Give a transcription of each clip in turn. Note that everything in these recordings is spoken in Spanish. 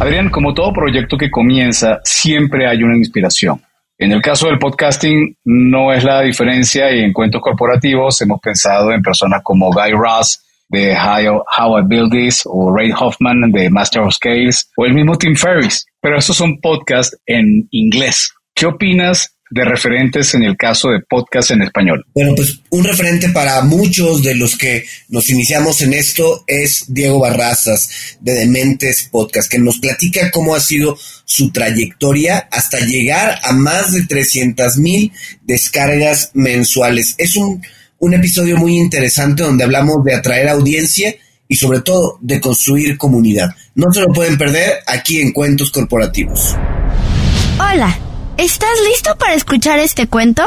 Adrián, como todo proyecto que comienza, siempre hay una inspiración. En el caso del podcasting no es la diferencia y en cuentos corporativos hemos pensado en personas como Guy Ross de How, I Build This o Ray Hoffman de Master of Scales o el mismo Tim Ferriss. Pero estos son podcasts en inglés. ¿Qué opinas de referentes en el caso de podcast en español? Bueno, pues un referente para muchos de los que nos iniciamos en esto es Diego Barrazas de Dementes Podcast, que nos platica cómo ha sido su trayectoria hasta llegar a más de 300 mil descargas mensuales. Es un, un episodio muy interesante donde hablamos de atraer audiencia y sobre todo de construir comunidad. No se lo pueden perder aquí en Cuentos Corporativos. Hola. ¿Estás listo para escuchar este cuento?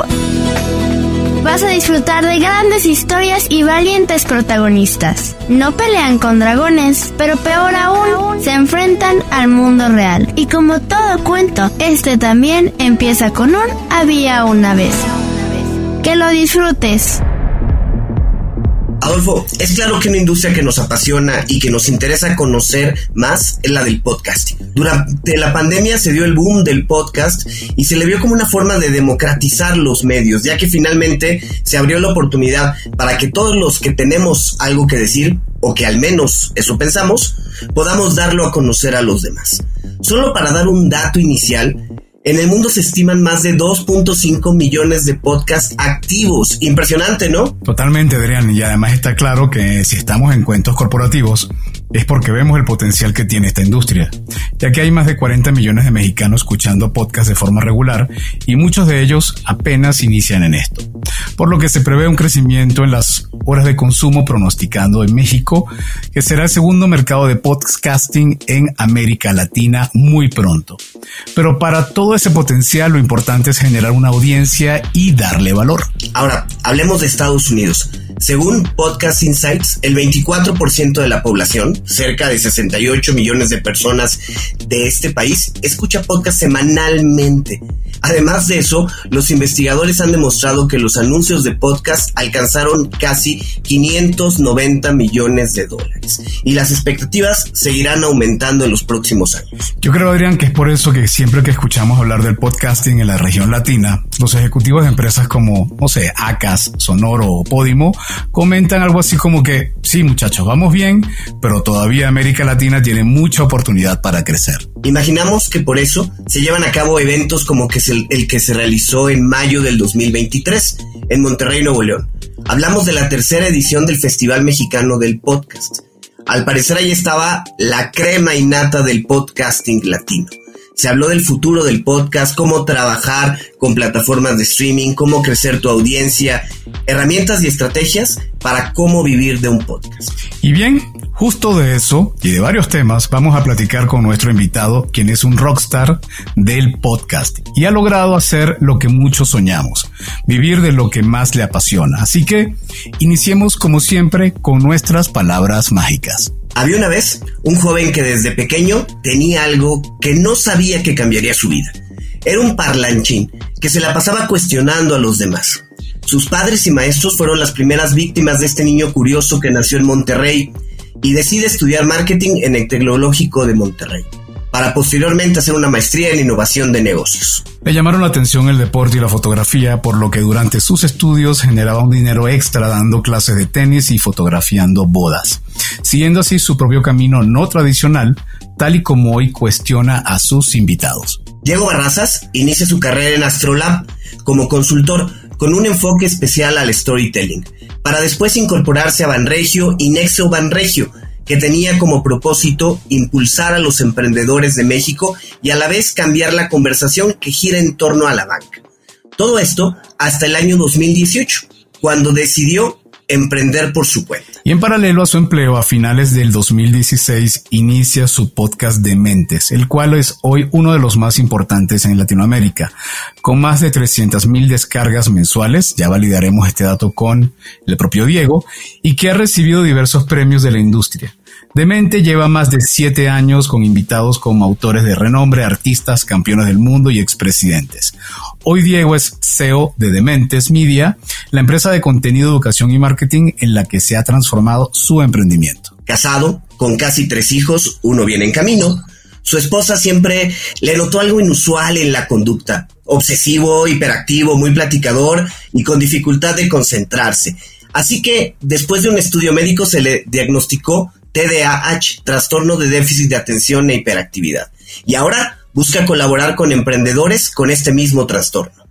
Vas a disfrutar de grandes historias y valientes protagonistas. No pelean con dragones, pero peor aún, se enfrentan al mundo real. Y como todo cuento, este también empieza con un había una vez. Que lo disfrutes. Adolfo, es claro que una industria que nos apasiona y que nos interesa conocer más es la del podcast. Durante la pandemia se dio el boom del podcast y se le vio como una forma de democratizar los medios, ya que finalmente se abrió la oportunidad para que todos los que tenemos algo que decir, o que al menos eso pensamos, podamos darlo a conocer a los demás. Solo para dar un dato inicial, en el mundo se estiman más de 2.5 millones de podcasts activos. Impresionante, ¿no? Totalmente, Adrián. Y además está claro que si estamos en cuentos corporativos, es porque vemos el potencial que tiene esta industria, ya que hay más de 40 millones de mexicanos escuchando podcasts de forma regular y muchos de ellos apenas inician en esto, por lo que se prevé un crecimiento en las horas de consumo pronosticando en México, que será el segundo mercado de podcasting en América Latina muy pronto. Pero para todo ese potencial lo importante es generar una audiencia y darle valor. Ahora, hablemos de Estados Unidos. Según Podcast Insights, el 24% de la población, cerca de 68 millones de personas de este país, escucha podcast semanalmente. Además de eso, los investigadores han demostrado que los anuncios de podcast alcanzaron casi 590 millones de dólares y las expectativas seguirán aumentando en los próximos años. Yo creo, Adrián, que es por eso que siempre que escuchamos hablar del podcasting en la región latina, los ejecutivos de empresas como, no sé, Acas, Sonoro o Podimo comentan algo así como que, sí muchachos, vamos bien, pero todavía América Latina tiene mucha oportunidad para crecer. Imaginamos que por eso se llevan a cabo eventos como que el, el que se realizó en mayo del 2023 en Monterrey, Nuevo León. Hablamos de la tercera edición del Festival Mexicano del Podcast. Al parecer ahí estaba la crema innata del podcasting latino. Se habló del futuro del podcast, cómo trabajar con plataformas de streaming, cómo crecer tu audiencia, herramientas y estrategias para cómo vivir de un podcast. Y bien, justo de eso y de varios temas vamos a platicar con nuestro invitado, quien es un rockstar del podcast y ha logrado hacer lo que muchos soñamos, vivir de lo que más le apasiona. Así que iniciemos como siempre con nuestras palabras mágicas. Había una vez un joven que desde pequeño tenía algo que no sabía que cambiaría su vida. Era un parlanchín que se la pasaba cuestionando a los demás. Sus padres y maestros fueron las primeras víctimas de este niño curioso que nació en Monterrey y decide estudiar marketing en el Tecnológico de Monterrey para posteriormente hacer una maestría en innovación de negocios. Le llamaron la atención el deporte y la fotografía, por lo que durante sus estudios generaba un dinero extra dando clases de tenis y fotografiando bodas, siguiendo así su propio camino no tradicional, tal y como hoy cuestiona a sus invitados. Diego Barrazas inicia su carrera en Astrolab como consultor con un enfoque especial al storytelling, para después incorporarse a Banregio y Nexo Banregio, que tenía como propósito impulsar a los emprendedores de México y a la vez cambiar la conversación que gira en torno a la banca. Todo esto hasta el año 2018, cuando decidió emprender por su cuenta. Y en paralelo a su empleo, a finales del 2016 inicia su podcast de Mentes, el cual es hoy uno de los más importantes en Latinoamérica, con más de 300 mil descargas mensuales, ya validaremos este dato con el propio Diego, y que ha recibido diversos premios de la industria. Demente lleva más de siete años con invitados como autores de renombre, artistas, campeones del mundo y expresidentes. Hoy Diego es CEO de Dementes Media, la empresa de contenido, educación y marketing en la que se ha transformado su emprendimiento. Casado, con casi tres hijos, uno viene en camino, su esposa siempre le notó algo inusual en la conducta. Obsesivo, hiperactivo, muy platicador y con dificultad de concentrarse. Así que después de un estudio médico se le diagnosticó TDAH, trastorno de déficit de atención e hiperactividad. Y ahora busca colaborar con emprendedores con este mismo trastorno.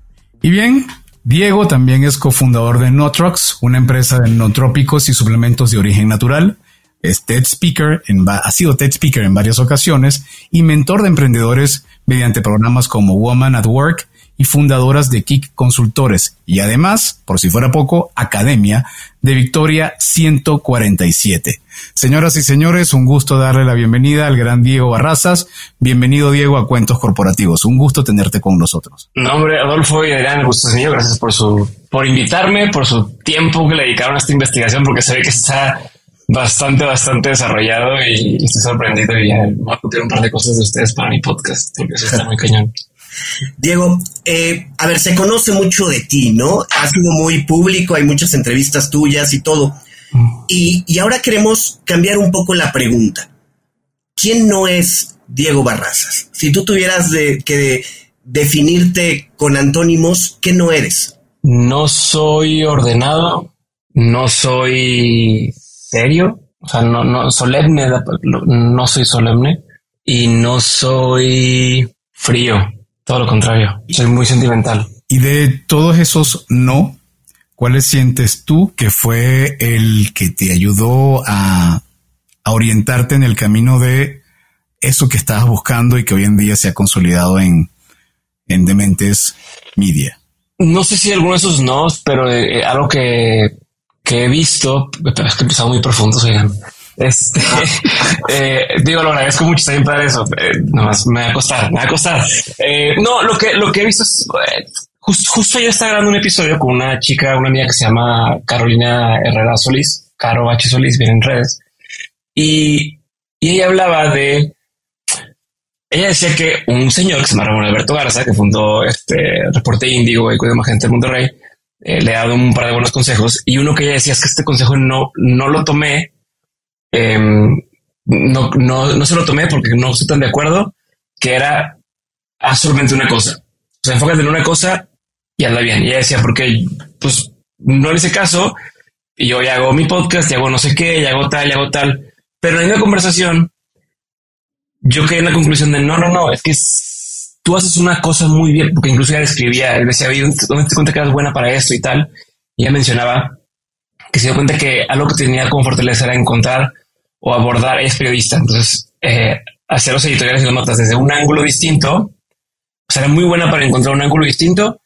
Y bien, Diego también es cofundador de Notrox, una empresa de nootrópicos y suplementos de origen natural. Es TED Speaker, en, ha sido TED Speaker en varias ocasiones y mentor de emprendedores mediante programas como Woman at Work y fundadoras de Kick Consultores y además, por si fuera poco, Academia de Victoria 147. Señoras y señores, un gusto darle la bienvenida al gran Diego Barrazas. Bienvenido, Diego, a Cuentos Corporativos. Un gusto tenerte con nosotros. No, hombre, Adolfo y Adrián, gusto señor. Gracias por su, por invitarme, por su tiempo que le dedicaron a esta investigación, porque se ve que está bastante, bastante desarrollado y, estoy sorprendido y voy a un par de cosas de ustedes para mi podcast, porque eso está muy cañón. Diego, eh, a ver, se conoce mucho de ti, ¿no? Ha sido muy público, hay muchas entrevistas tuyas y todo. Mm. Y, ahora queremos cambiar un poco la pregunta. ¿Quién no es Diego Barrazas? Si tú tuvieras que definirte con antónimos, ¿qué no eres? No soy ordenado, no soy serio, o sea, no, no solemne, no soy solemne y no soy frío. Todo lo contrario, soy muy sentimental. Y de todos esos no, ¿cuáles sientes tú que fue el que te ayudó a, orientarte en el camino de eso que estabas buscando y que hoy en día se ha consolidado en, en Dementes Media? No sé si alguno de esos no, pero eh, algo que, he visto, es que empezado muy profundo, oigan. Este, eh, digo, lo agradezco mucho, está bien para eso. Eh, nomás me va a costar, me va a costar. Eh, no, lo que, lo que he visto es, justo yo estaba grabando un episodio con una chica, una amiga que se llama Carolina Herrera Solís, Caro H. Solís, viene en redes. Y, y ella hablaba de, ella decía que un señor que se llama Alberto Garza, que fundó este Reporte Índigo y cuida más gente del mundo rey, le ha dado un par de buenos consejos. Y uno que ella decía es que este consejo no, no lo tomé Em, no, no, no se lo tomé porque no estoy tan de acuerdo, que era haz solamente una cosa. O sea, enfócate en una cosa y anda bien. Y ella decía, porque pues no le hice caso y yo ya hago mi podcast y hago no sé qué, y hago tal, y hago tal. Pero en una conversación, yo quedé en la conclusión de no, no, no, es que tú haces una cosa muy bien, porque incluso ella escribía, él decía, ¿dónde te cuenta que eras buena para esto y tal? Y ella mencionaba que se dio cuenta que algo que tenía como fortaleza era encontrar o abordar, es periodista, entonces eh, hacer los editoriales y las notas desde un ángulo distinto, o era muy buena para encontrar un ángulo distinto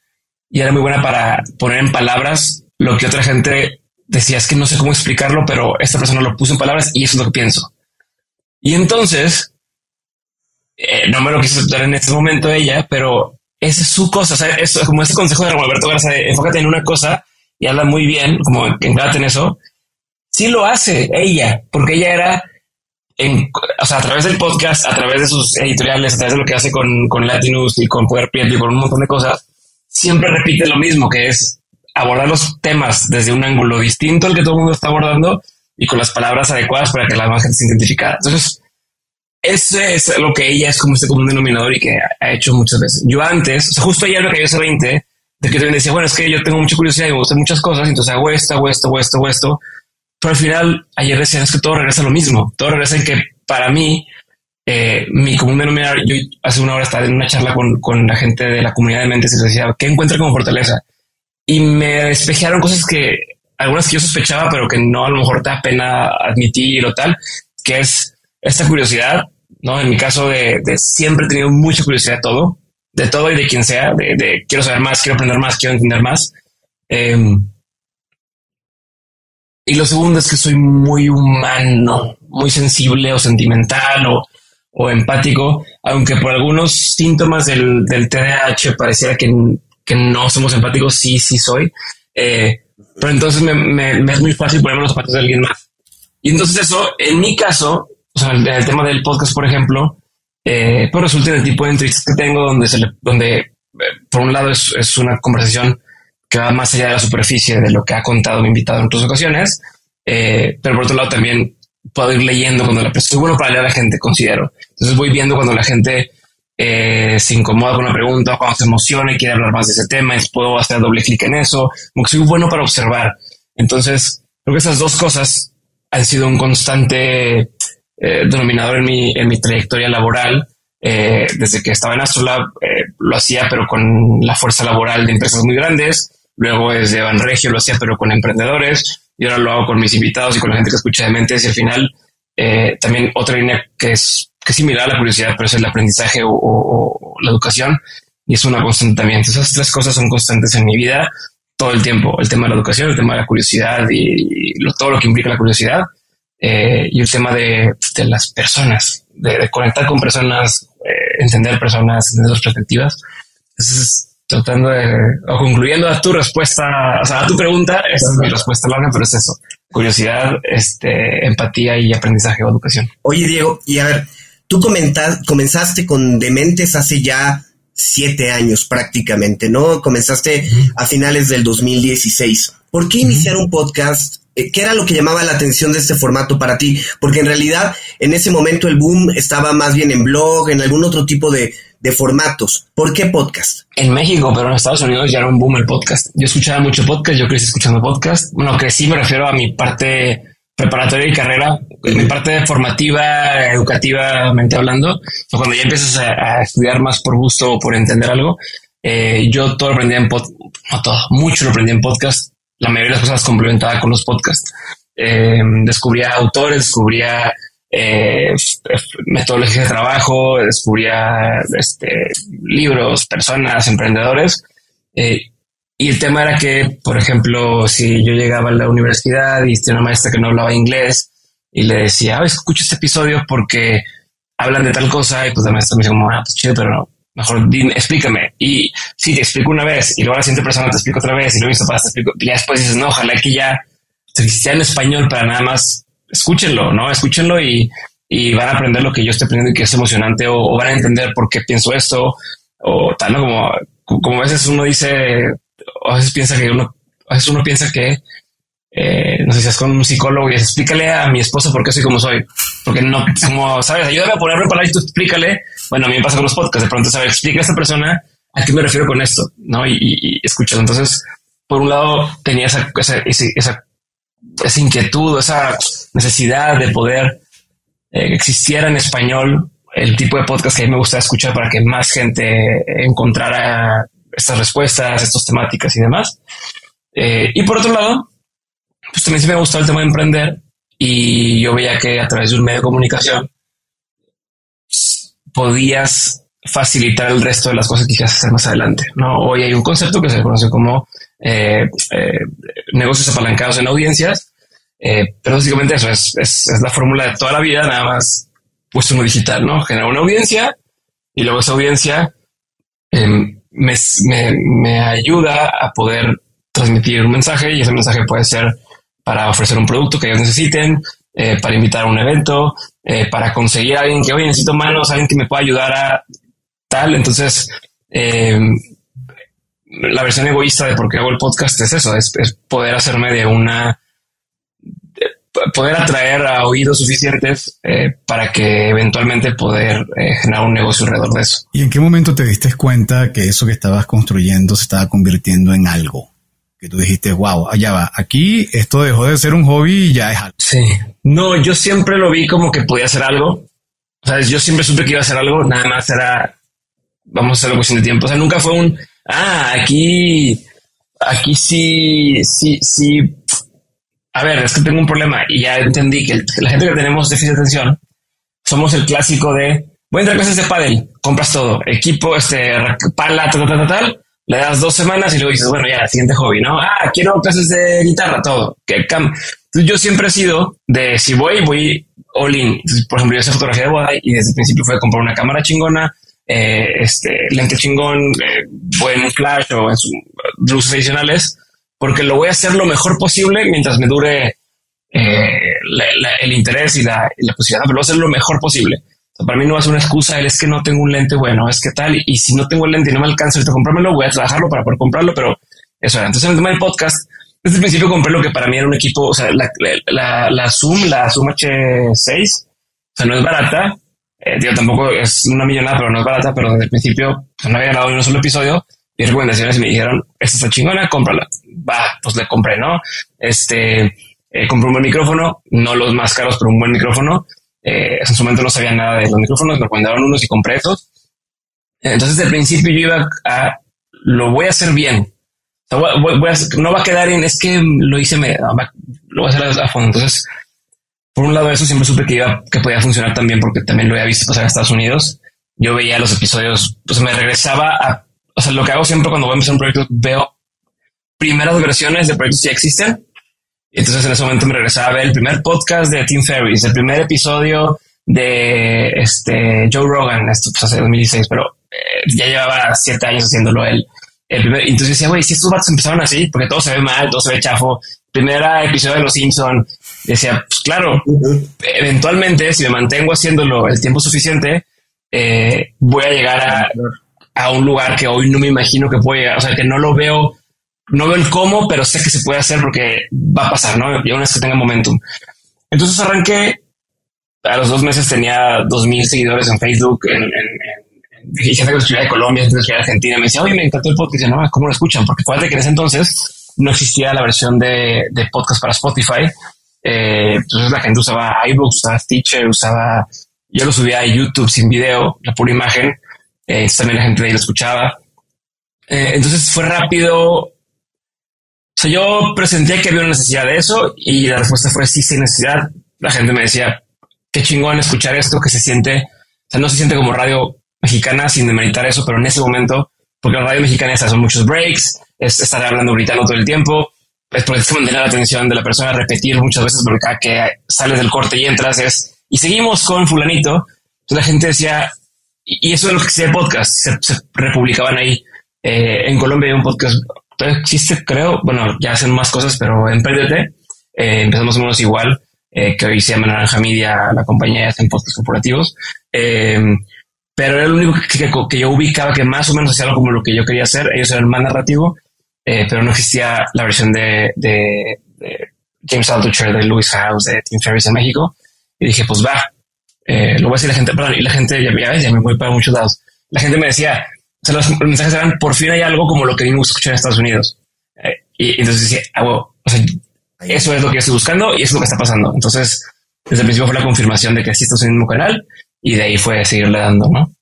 y era muy buena para poner en palabras lo que otra gente decía, es que no sé cómo explicarlo, pero esta persona lo puso en palabras y eso es lo que pienso. Y entonces, eh, no me lo quiso aceptar en este momento ella, pero es su cosa, o sea, eso, como ese consejo de Roberto Garza, enfócate en una cosa y habla muy bien, como enclávate en eso, sí lo hace ella, porque ella era, en, o sea, a través del podcast, a través de sus editoriales, a través de lo que hace con, con Latinus y con Poder Prieto y con un montón de cosas, siempre repite lo mismo, que es abordar los temas desde un ángulo distinto al que todo el mundo está abordando y con las palabras adecuadas para que la más gente se identifique. Entonces, ese es lo que ella es como este común denominador y que ha hecho muchas veces. Yo antes, justo ayer me cayó ese 20, de que también decía, bueno, es que yo tengo mucha curiosidad y me gustan muchas cosas, entonces hago esto, hago esto, hago esto, hago esto, pero al final, ayer decían es que todo regresa a lo mismo. Todo regresa en que para mí, eh, mi común denominador, yo hace una hora estaba en una charla con, con la gente de la comunidad de mentes y les decía, ¿qué encuentra como fortaleza? Y me despejaron cosas que, algunas que yo sospechaba, pero que no a lo mejor te da pena admitir o tal, que es esta curiosidad, ¿no? En mi caso de, de siempre he tenido mucha curiosidad de todo, de todo y de quien sea, de, quiero saber más, quiero aprender más, quiero entender más. Eh, y lo segundo es que soy muy humano, muy sensible o sentimental o, o empático, aunque por algunos síntomas del, del TDAH pareciera que, que, no somos empáticos, sí, sí soy. Eh, pero entonces me, es muy fácil ponerme los zapatos de alguien más. Y entonces eso, en mi caso, el tema del podcast, por ejemplo, eh, pues resulta en el tipo de entrevistas que tengo donde se le, donde eh, por un lado es, es una conversación que va más allá de la superficie de lo que ha contado mi invitado en otras ocasiones. Eh, pero por otro lado, también puedo ir leyendo cuando la soy bueno para leer a la gente, considero. Entonces voy viendo cuando la gente eh, se incomoda con una pregunta, cuando se emociona y quiere hablar más de ese tema, puedo hacer doble clic en eso, como que soy bueno para observar. Entonces, creo que esas dos cosas han sido un constante eh, denominador en mi, en mi trayectoria laboral. Eh, desde que estaba en Astrolab eh, lo hacía, pero con la fuerza laboral de empresas muy grandes. Luego desde Banregio lo hacía, pero con emprendedores. Y ahora lo hago con mis invitados y con la gente que escucha de mentes. Y al final, eh, también otra línea que es, que es similar a la curiosidad, pero es el aprendizaje o, la educación. Y es una constante también. esas tres cosas son constantes en mi vida todo el tiempo. El tema de la educación, el tema de la curiosidad y, todo lo que implica la curiosidad. Eh, y el tema de, de las personas, de, conectar con personas, eh, entender personas, entender sus perspectivas. Entonces, tratando de, o concluyendo a tu respuesta, o sea, a tu pregunta, esa es mi respuesta larga, pero es eso. Curiosidad, este, empatía y aprendizaje o educación. Oye, Diego, y a ver, tú comenzaste con Dementes hace ya siete años prácticamente, ¿no? Comenzaste a finales del 2016. ¿Por qué iniciar un podcast? Eh, ¿Qué era lo que llamaba la atención de este formato para ti? Porque en realidad en ese momento el boom estaba más bien en blog, en algún otro tipo de, formatos. ¿Por qué podcast? En México, pero en Estados Unidos ya era un boom el podcast. Yo escuchaba mucho podcast, yo crecí escuchando podcast. Bueno, crecí me refiero a mi parte preparatoria y carrera, mi parte formativa, educativamente hablando. Cuando ya empiezas a, estudiar más por gusto o por entender algo, eh, yo todo lo aprendí en podcast, no todo, mucho lo aprendí en podcast. La mayoría de las cosas complementaba con los podcasts. Eh, descubría autores, descubría eh, metodologías de trabajo, descubría este, libros, personas, emprendedores. Eh, y el tema era que, por ejemplo, si yo llegaba a la universidad y tenía una maestra que no hablaba inglés y le decía, oh, escucho este episodio porque hablan de tal cosa, y pues la maestra me como, ah, pues chido, pero no, mejor dime, explícame. Y si te explico una vez y luego la siguiente persona te explico otra vez y luego te explico, y después dices, no, ojalá que ya sea en español para nada más escúchenlo, ¿no? Escúchenlo y, van a aprender lo que yo estoy aprendiendo y que es emocionante o, van a entender por qué pienso esto o tal, ¿no? Como, como a veces uno dice, o a veces piensa que uno, a veces uno piensa que, eh, no sé si es con un psicólogo y explícale a mi esposa por qué soy como soy. Porque no, como, sabes, ayúdame a ponerme palabras y tú explícale. Bueno, a mí me pasa con los podcasts. De pronto, sabes, explica a esta persona a qué me refiero con esto, ¿no? Y, y, Entonces, por un lado, tenía esa, esa, esa esa inquietud, esa necesidad de poder eh, existiera en español el tipo de podcast que a mí me gusta escuchar para que más gente encontrara estas respuestas, estas temáticas y demás. Eh, y por otro lado, pues también sí me gustó el tema de emprender y yo veía que a través de un medio de comunicación podías facilitar el resto de las cosas que quieras hacer más adelante. ¿no? Hoy hay un concepto que se conoce como eh, eh, negocios apalancados en audiencias, eh, pero básicamente eso es, es, la fórmula de toda la vida, nada más puesto uno digital, ¿no? Genera una audiencia y luego esa audiencia em, me, me, me ayuda a poder transmitir un mensaje y ese mensaje puede ser para ofrecer un producto que ellos necesiten, eh, para invitar a un evento, eh, para conseguir a alguien que, hoy necesito manos, alguien que me pueda ayudar a tal. Entonces, eh, la versión egoísta de por qué hago el podcast es eso, es, poder hacerme de una, poder atraer a oídos suficientes eh, para que eventualmente poder generar un negocio alrededor de eso. ¿Y en qué momento te diste cuenta que eso que estabas construyendo se estaba convirtiendo en algo? Que tú dijiste, wow, allá va, aquí esto dejó de ser un hobby y ya es algo. Sí. No, yo siempre lo vi como que podía hacer algo. Sea, yo siempre supe que iba a hacer algo, nada más era, vamos a hacerlo cuestión de tiempo. O sea, nunca fue un, ah, aquí, aquí sí, sí, sí. A ver, es que tengo un problema y ya entendí que la gente que tenemos déficit de atención somos el clásico de voy a entrar a clases de pádel, compras todo, equipo, este, pala, tal, tal, tal, tal, le das dos semanas y luego dices, bueno, ya, siguiente hobby, ¿no? Ah, quiero clases de guitarra, todo. Que yo siempre he sido de si voy, voy all in. por ejemplo, yo hice fotografía de boda y desde el principio fue comprar una cámara chingona, eh, este, lente chingón, eh, buen flash o en sus luces adicionales, porque lo voy a hacer lo mejor posible mientras me dure eh, el interés y la, posibilidad, pero lo voy a hacer lo mejor posible. Para mí no es una excusa, es que no tengo un lente bueno, es que tal, y si no tengo el lente y no me alcanza a comprármelo, voy a trabajarlo para poder comprarlo, pero eso era. Entonces en el tema del podcast, desde el principio compré lo que para mí era un equipo, o sea, la, la, la Zoom, la Zoom H6, o sea, no es barata. Eh, digo, tampoco es una millonada, pero no es barata, pero desde el principio no había grabado ni un solo episodio y recomendaciones y me dijeron, esta está chingona, cómprala. Va, pues le compré, ¿no? Este, eh, compré un buen micrófono, no los más caros, pero un buen micrófono. Eh, en su momento no sabía nada de los micrófonos, me recomendaron unos y compré esos. Entonces, el principio yo iba a, lo voy a hacer bien. no va a quedar en, es que lo hice, me, lo voy a hacer a, fondo. Entonces, por un lado, eso siempre supe que iba, que podía funcionar también porque también lo había visto pasar en Estados Unidos. Yo veía los episodios, pues me regresaba a, o sea, lo que hago siempre cuando voy a empezar un proyecto, veo primeras versiones de proyectos que ya existen entonces en ese momento me regresaba a ver el primer podcast de Tim Ferriss, el primer episodio de este Joe Rogan, esto pues hace 2016, pero eh, ya llevaba siete años haciéndolo él. El entonces decía, güey, si estos vatos empezaron así, porque todo se ve mal, todo se ve chafo. Primera episodio de Los Simpson, decía, pues claro, eventualmente si me mantengo haciéndolo el tiempo suficiente, eh, voy a llegar a, un lugar que hoy no me imagino que pueda o sea, que no lo veo no veo el cómo, pero sé que se puede hacer porque va a pasar, ¿no? Y una vez que tenga momentum. Entonces arranqué, a los dos meses tenía dos mil seguidores en Facebook, en, en, en, gente que de Colombia, gente que de Argentina, me decía, oye, me encantó el podcast, y no, ¿cómo lo escuchan? Porque fue que en ese entonces no existía la versión de, de podcast para Spotify, eh, entonces la gente usaba iBooks, usaba Stitcher, usaba, yo lo subía a YouTube sin video, la pura imagen, eh, también la gente de ahí lo escuchaba. Eh, entonces fue rápido yo presenté que había una necesidad de eso y la respuesta fue sí, sin necesidad. La gente me decía, qué chingón escuchar esto, que se siente, o sea, no se siente como radio mexicana sin demeritar eso, pero en ese momento, porque la radio mexicana son muchos breaks, es estar hablando gritando todo el tiempo, es que mantener la atención de la persona, repetir muchas veces, porque cada que sales del corte y entras es, y seguimos con fulanito. Entonces la gente decía, y eso es lo que hacía el podcast, se, republicaban ahí. Eh, en Colombia hay un podcast existe, creo, bueno, ya hacen más cosas, pero en PDT eh, empezamos menos igual, eh, que hoy se llama Naranja Media, la compañía hacen postes corporativos. Eh, pero era lo único que, que, yo ubicaba que más o menos hacía algo como lo que yo quería hacer. Ellos eran más narrativo, eh, pero no existía la versión de, de, de James Altucher, de Louis House, de Tim Ferriss en México. Y dije, pues va, eh, lo voy a decir a la gente, perdón, y la gente, ya, ya ves, ya me voy para muchos lados. La gente me decía, o sea, los, mensajes eran, por fin hay algo como lo que vimos escuchar en Estados Unidos. Eh, y, entonces decía, ah, o sea, eso es lo que estoy buscando y eso es lo que está pasando. Entonces, desde el principio fue la confirmación de que existo en el mismo canal y de ahí fue seguirle dando, ¿no?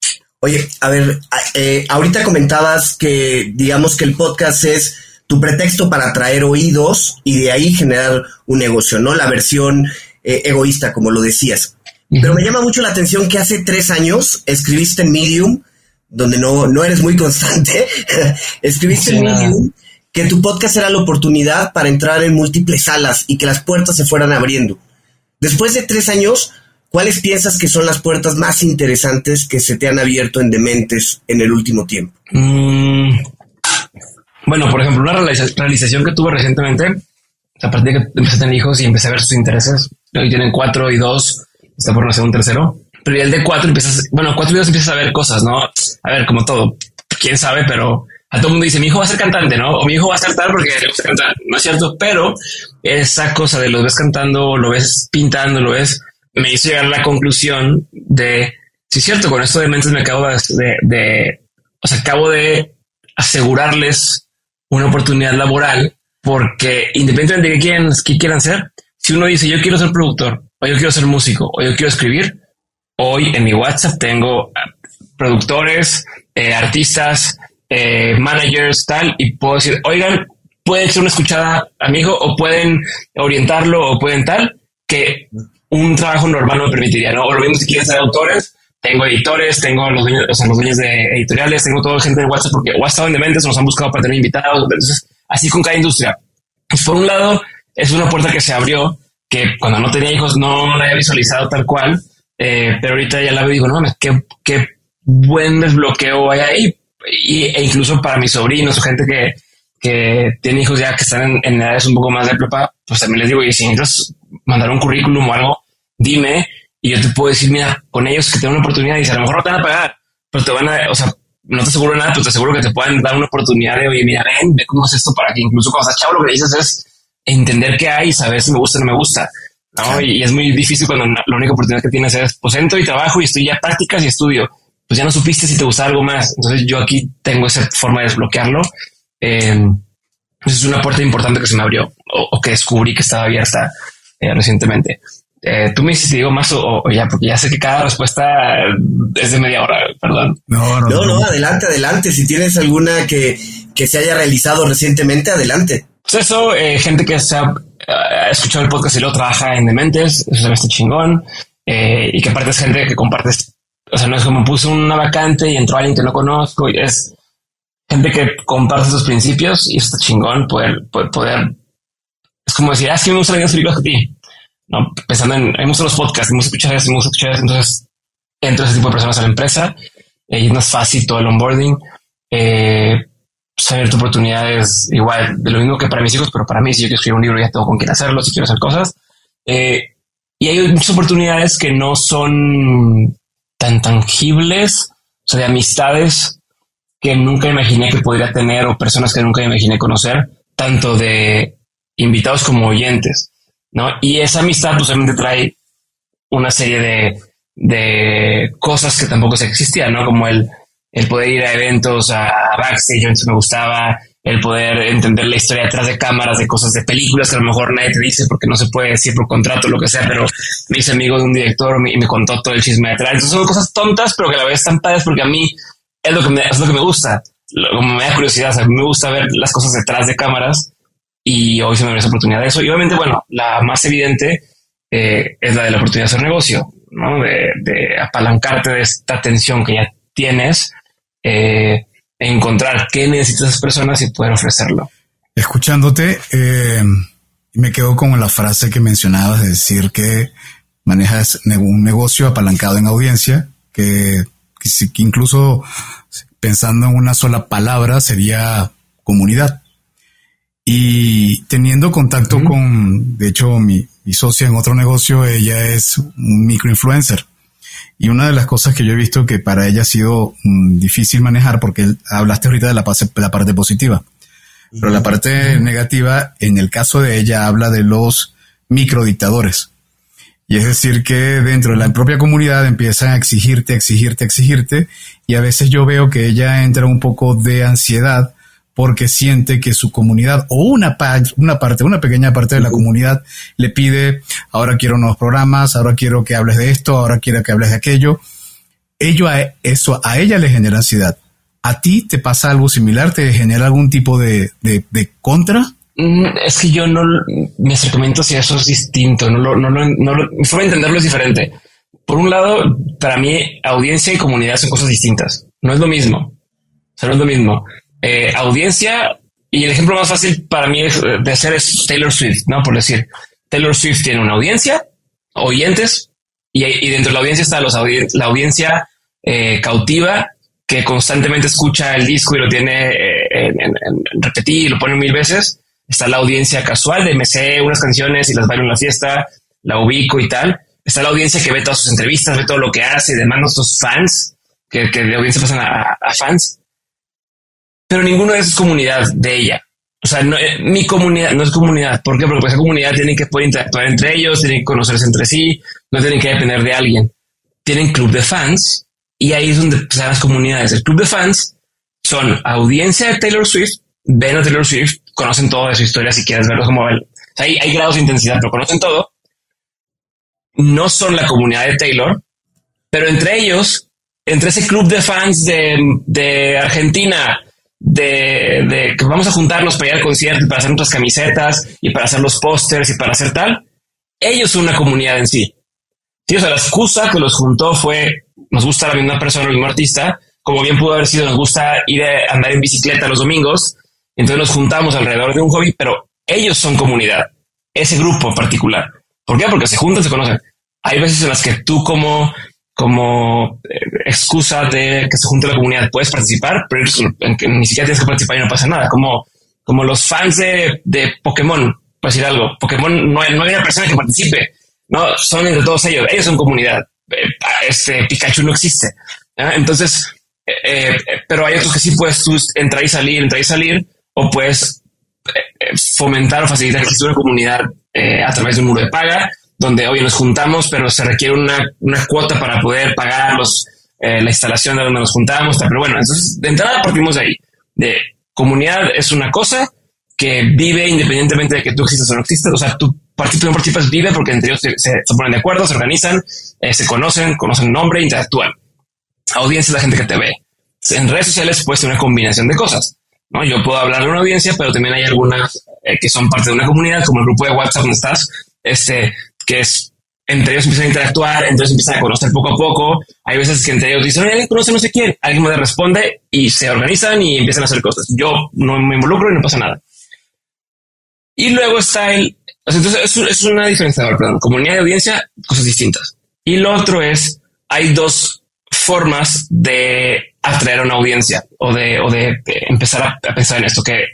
Oye, a ver, eh, ahorita comentabas que digamos que el podcast es tu pretexto para atraer oídos y de ahí generar un negocio, ¿no? La versión eh, egoísta, como lo decías. Pero me llama mucho la atención que hace tres años escribiste en Medium donde no, no eres muy constante, escribiste en Medium que tu podcast era la oportunidad para entrar en múltiples salas y que las puertas se fueran abriendo. Después de tres años, ¿cuáles piensas que son las puertas más interesantes que se te han abierto en Dementes en el último tiempo? Mm, bueno, por ejemplo, una realización que tuve recientemente, a partir de que empecé a tener hijos y empecé a ver sus intereses, hoy tienen cuatro y dos, está por nacer un tercero pero ya el de cuatro empiezas, bueno, cuatro videos empiezas a ver cosas, ¿no? A ver, como todo, quién sabe, pero a todo el mundo dice, mi hijo va a ser cantante, ¿no? O mi hijo va a tal porque le gusta cantar, no es cierto, pero esa cosa de lo ves cantando, lo ves pintando, lo ves, me hizo llegar a la conclusión de, sí es cierto, con esto de mentes me acabo de, de, o sea, acabo de asegurarles una oportunidad laboral porque independientemente de qué quieran, qué quieran ser, si uno dice yo quiero ser productor, o yo quiero ser músico, o yo quiero escribir, Hoy en mi WhatsApp tengo ah, productores, eh, artistas, eh, managers, tal, y puedo decir, oigan, pueden ser una escuchada a mi hijo o pueden orientarlo o pueden tal, que un trabajo normal no me permitiría, ¿no? O lo mismo si quieren ser autores, tengo editores, tengo los dueños, o sea, los dueños de editoriales, tengo toda gente de WhatsApp porque WhatsApp en Dementes nos han buscado para tener invitados, así con cada industria. Por un lado, es una puerta que se abrió, que cuando no tenía hijos no la había visualizado tal cual, eh, pero ahorita ya la veo y digo, no mames, qué, qué buen desbloqueo hay ahí. Y, e incluso para mis sobrinos o gente que, que tiene hijos ya que están en, edades un poco más de prepa, pues también les digo, y si necesitas mandar un currículum o algo, dime y yo te puedo decir, mira, con ellos que tengo una oportunidad y a lo mejor no te van a pagar, pero te van a, o sea, no te aseguro nada, pero te aseguro que te puedan dar una oportunidad de, oye, mira, ven, ve cómo es esto para que incluso cuando estás chavo lo que dices es, entender qué hay y saber si me gusta o no me gusta. ¿No? Y, es muy difícil cuando la única oportunidad que tienes es, pues entro y trabajo y estoy ya prácticas y estudio. Pues ya no supiste si te gusta algo más. Entonces yo aquí tengo esa forma de desbloquearlo. Eh, es una puerta importante que se me abrió o, que descubrí que estaba abierta eh, recientemente. Eh, tú me dices si digo más o, ya, porque ya sé que cada respuesta es de media hora, perdón. No, no, no, adelante, adelante. Si tienes alguna que, que se haya realizado recientemente, adelante. Pues eso, eh, gente que se ha, escuchado el podcast y luego trabaja en Dementes, eso se me chingón. Eh, y que aparte es gente que compartes, o sea, no es como puse una vacante y entró alguien que no conozco, y es gente que comparte esos principios y está chingón poder, poder, es como decir, ah, sí me gustan las películas que ti. No, pensando en, hay muchos los podcasts, hemos escuchado hemos escuchado entonces entra ese tipo de personas a la empresa eh, y es más fácil todo el onboarding. Eh, saber tu oportunidades igual de lo mismo que para mis hijos, pero para mí, si yo quiero escribir un libro, ya tengo con quién hacerlo, si quiero hacer cosas. Eh, y hay muchas oportunidades que no son tan tangibles, o sea, de amistades que nunca imaginé que podría tener o personas que nunca imaginé conocer, tanto de invitados como oyentes, ¿no? Y esa amistad pues trae una serie de, de cosas que tampoco se existían, ¿no? Como el, el poder ir a eventos, a, backstage, entonces me gustaba, el poder entender la historia detrás de cámaras, de cosas de películas que a lo mejor nadie te dice porque no se puede decir por contrato, lo que sea, pero me hice amigo de un director y me contó todo el chisme detrás. Entonces son cosas tontas, pero que a la vez están padres porque a mí es lo que me, es lo que me gusta, me da curiosidad, o me gusta ver las cosas detrás de cámaras y hoy se me dio esa oportunidad de eso. Y obviamente, bueno, la más evidente eh, es la de la oportunidad de hacer negocio, ¿no? De, de apalancarte de esta atención que ya tienes eh, encontrar qué necesitan esas personas y poder ofrecerlo. Escuchándote, eh, me quedo con la frase que mencionabas de decir que manejas un negocio apalancado en audiencia, que, incluso pensando en una sola palabra sería comunidad. Y teniendo contacto con, de hecho, mi, mi socia en otro negocio, ella es un microinfluencer. Y una de las cosas que yo he visto que para ella ha sido mm, difícil manejar, porque hablaste ahorita de la, la parte positiva, pero la parte negativa, en el caso de ella, habla de los microdictadores. Y es decir, que dentro de la propia comunidad empiezan a exigirte, exigirte, exigirte, y a veces yo veo que ella entra un poco de ansiedad porque siente que su comunidad o una, una parte, una pequeña parte de la comunidad le pide, ahora quiero nuevos programas, ahora quiero que hables de esto, ahora quiero que hables de aquello. Ello a, eso a ella le genera ansiedad. ¿A ti te pasa algo similar? ¿Te genera algún tipo de, de, contra? Mm, es que yo no, mi acercamiento hacia eso es distinto, no lo, no lo, no lo, mi forma de entenderlo es diferente. Por un lado, para mí, audiencia y comunidad son cosas distintas. No es lo mismo. O sea, no es lo mismo. Eh, audiencia y el ejemplo más fácil para mí de hacer es Taylor Swift, ¿no? Por decir, Taylor Swift tiene una audiencia, oyentes, y, dentro de la audiencia está los la audiencia eh, cautiva que constantemente escucha el disco y lo tiene eh, en, repetir y lo pone mil veces. Está la audiencia casual de me sé unas canciones y las bailo en la fiesta, la ubico y tal. Está la audiencia que ve todas sus entrevistas, ve todo lo que hace, demanda nuestros fans, que, que de audiencia pasan a fans pero ninguno es comunidad de ella. O sea, eh, mi comunidad no es comunidad. ¿Por qué? Porque esa comunidad tienen que poder interactuar entre ellos, tienen que conocerse entre sí, no tienen que depender de alguien. Tienen club de fans y ahí es donde se dan las comunidades. El club de fans son audiencia de Taylor Swift, ven a Taylor Swift, conocen todo de su historia si quieres verlo como él. hay, hay grados de intensidad, pero conocen todo. No son la comunidad de Taylor, pero entre ellos, entre ese club de fans de, de Argentina, de, que vamos a juntarnos para ir al concierto, para hacer nuestras camisetas y para hacer los pósters y para hacer tal, ellos son una comunidad en sí. sí. O sea, la excusa que los juntó fue, nos gusta la misma persona, el mismo artista, como bien pudo haber sido, nos gusta ir a andar en bicicleta los domingos, entonces nos juntamos alrededor de un hobby, pero ellos son comunidad, ese grupo en particular. ¿Por qué? Porque se juntan, se conocen. Hay veces en las que tú como como eh, excusa de que se junte la comunidad. Puedes participar, pero ni siquiera tienes que participar y no pasa nada. Como, como los fans de, de Pokémon, por decir algo. Pokémon no hay, no hay una persona que participe. No, son entre todos ellos. Ellos son comunidad. Eh, este Pikachu no existe. Entonces, eh, pero hay otros que sí puedes entrar y salir, entrar y salir, o puedes fomentar o facilitar que una comunidad a través de un muro de paga, donde hoy nos juntamos, pero se requiere una, una cuota para poder pagar los, la instalación de donde nos juntamos. Pero bueno, entonces de entrada partimos de ahí. De comunidad es una cosa que vive independientemente de que tú existas o no existas. O sea, tu partido no participas vive porque entre ellos se, se, ponen de acuerdo, se organizan, se conocen, conocen nombre, interactúan. Audiencia es la gente que te ve. En redes sociales puede ser una combinación de cosas. ¿no? Yo puedo hablar de una audiencia, pero también hay algunas eh, que son parte de una comunidad, como el grupo de WhatsApp donde estás, este, que es entre ellos empiezan a interactuar, entre ellos empiezan a conocer poco a poco. Hay veces que entre ellos dicen, alguien conoce no sé quién, alguien me responde y se organizan y empiezan a hacer cosas. Yo no me involucro y no pasa nada. Y luego está el, entonces es una diferencia, perdón, comunidad de audiencia, cosas distintas. Y lo otro es, hay dos formas de atraer a una audiencia o de, o de empezar a, pensar en esto, que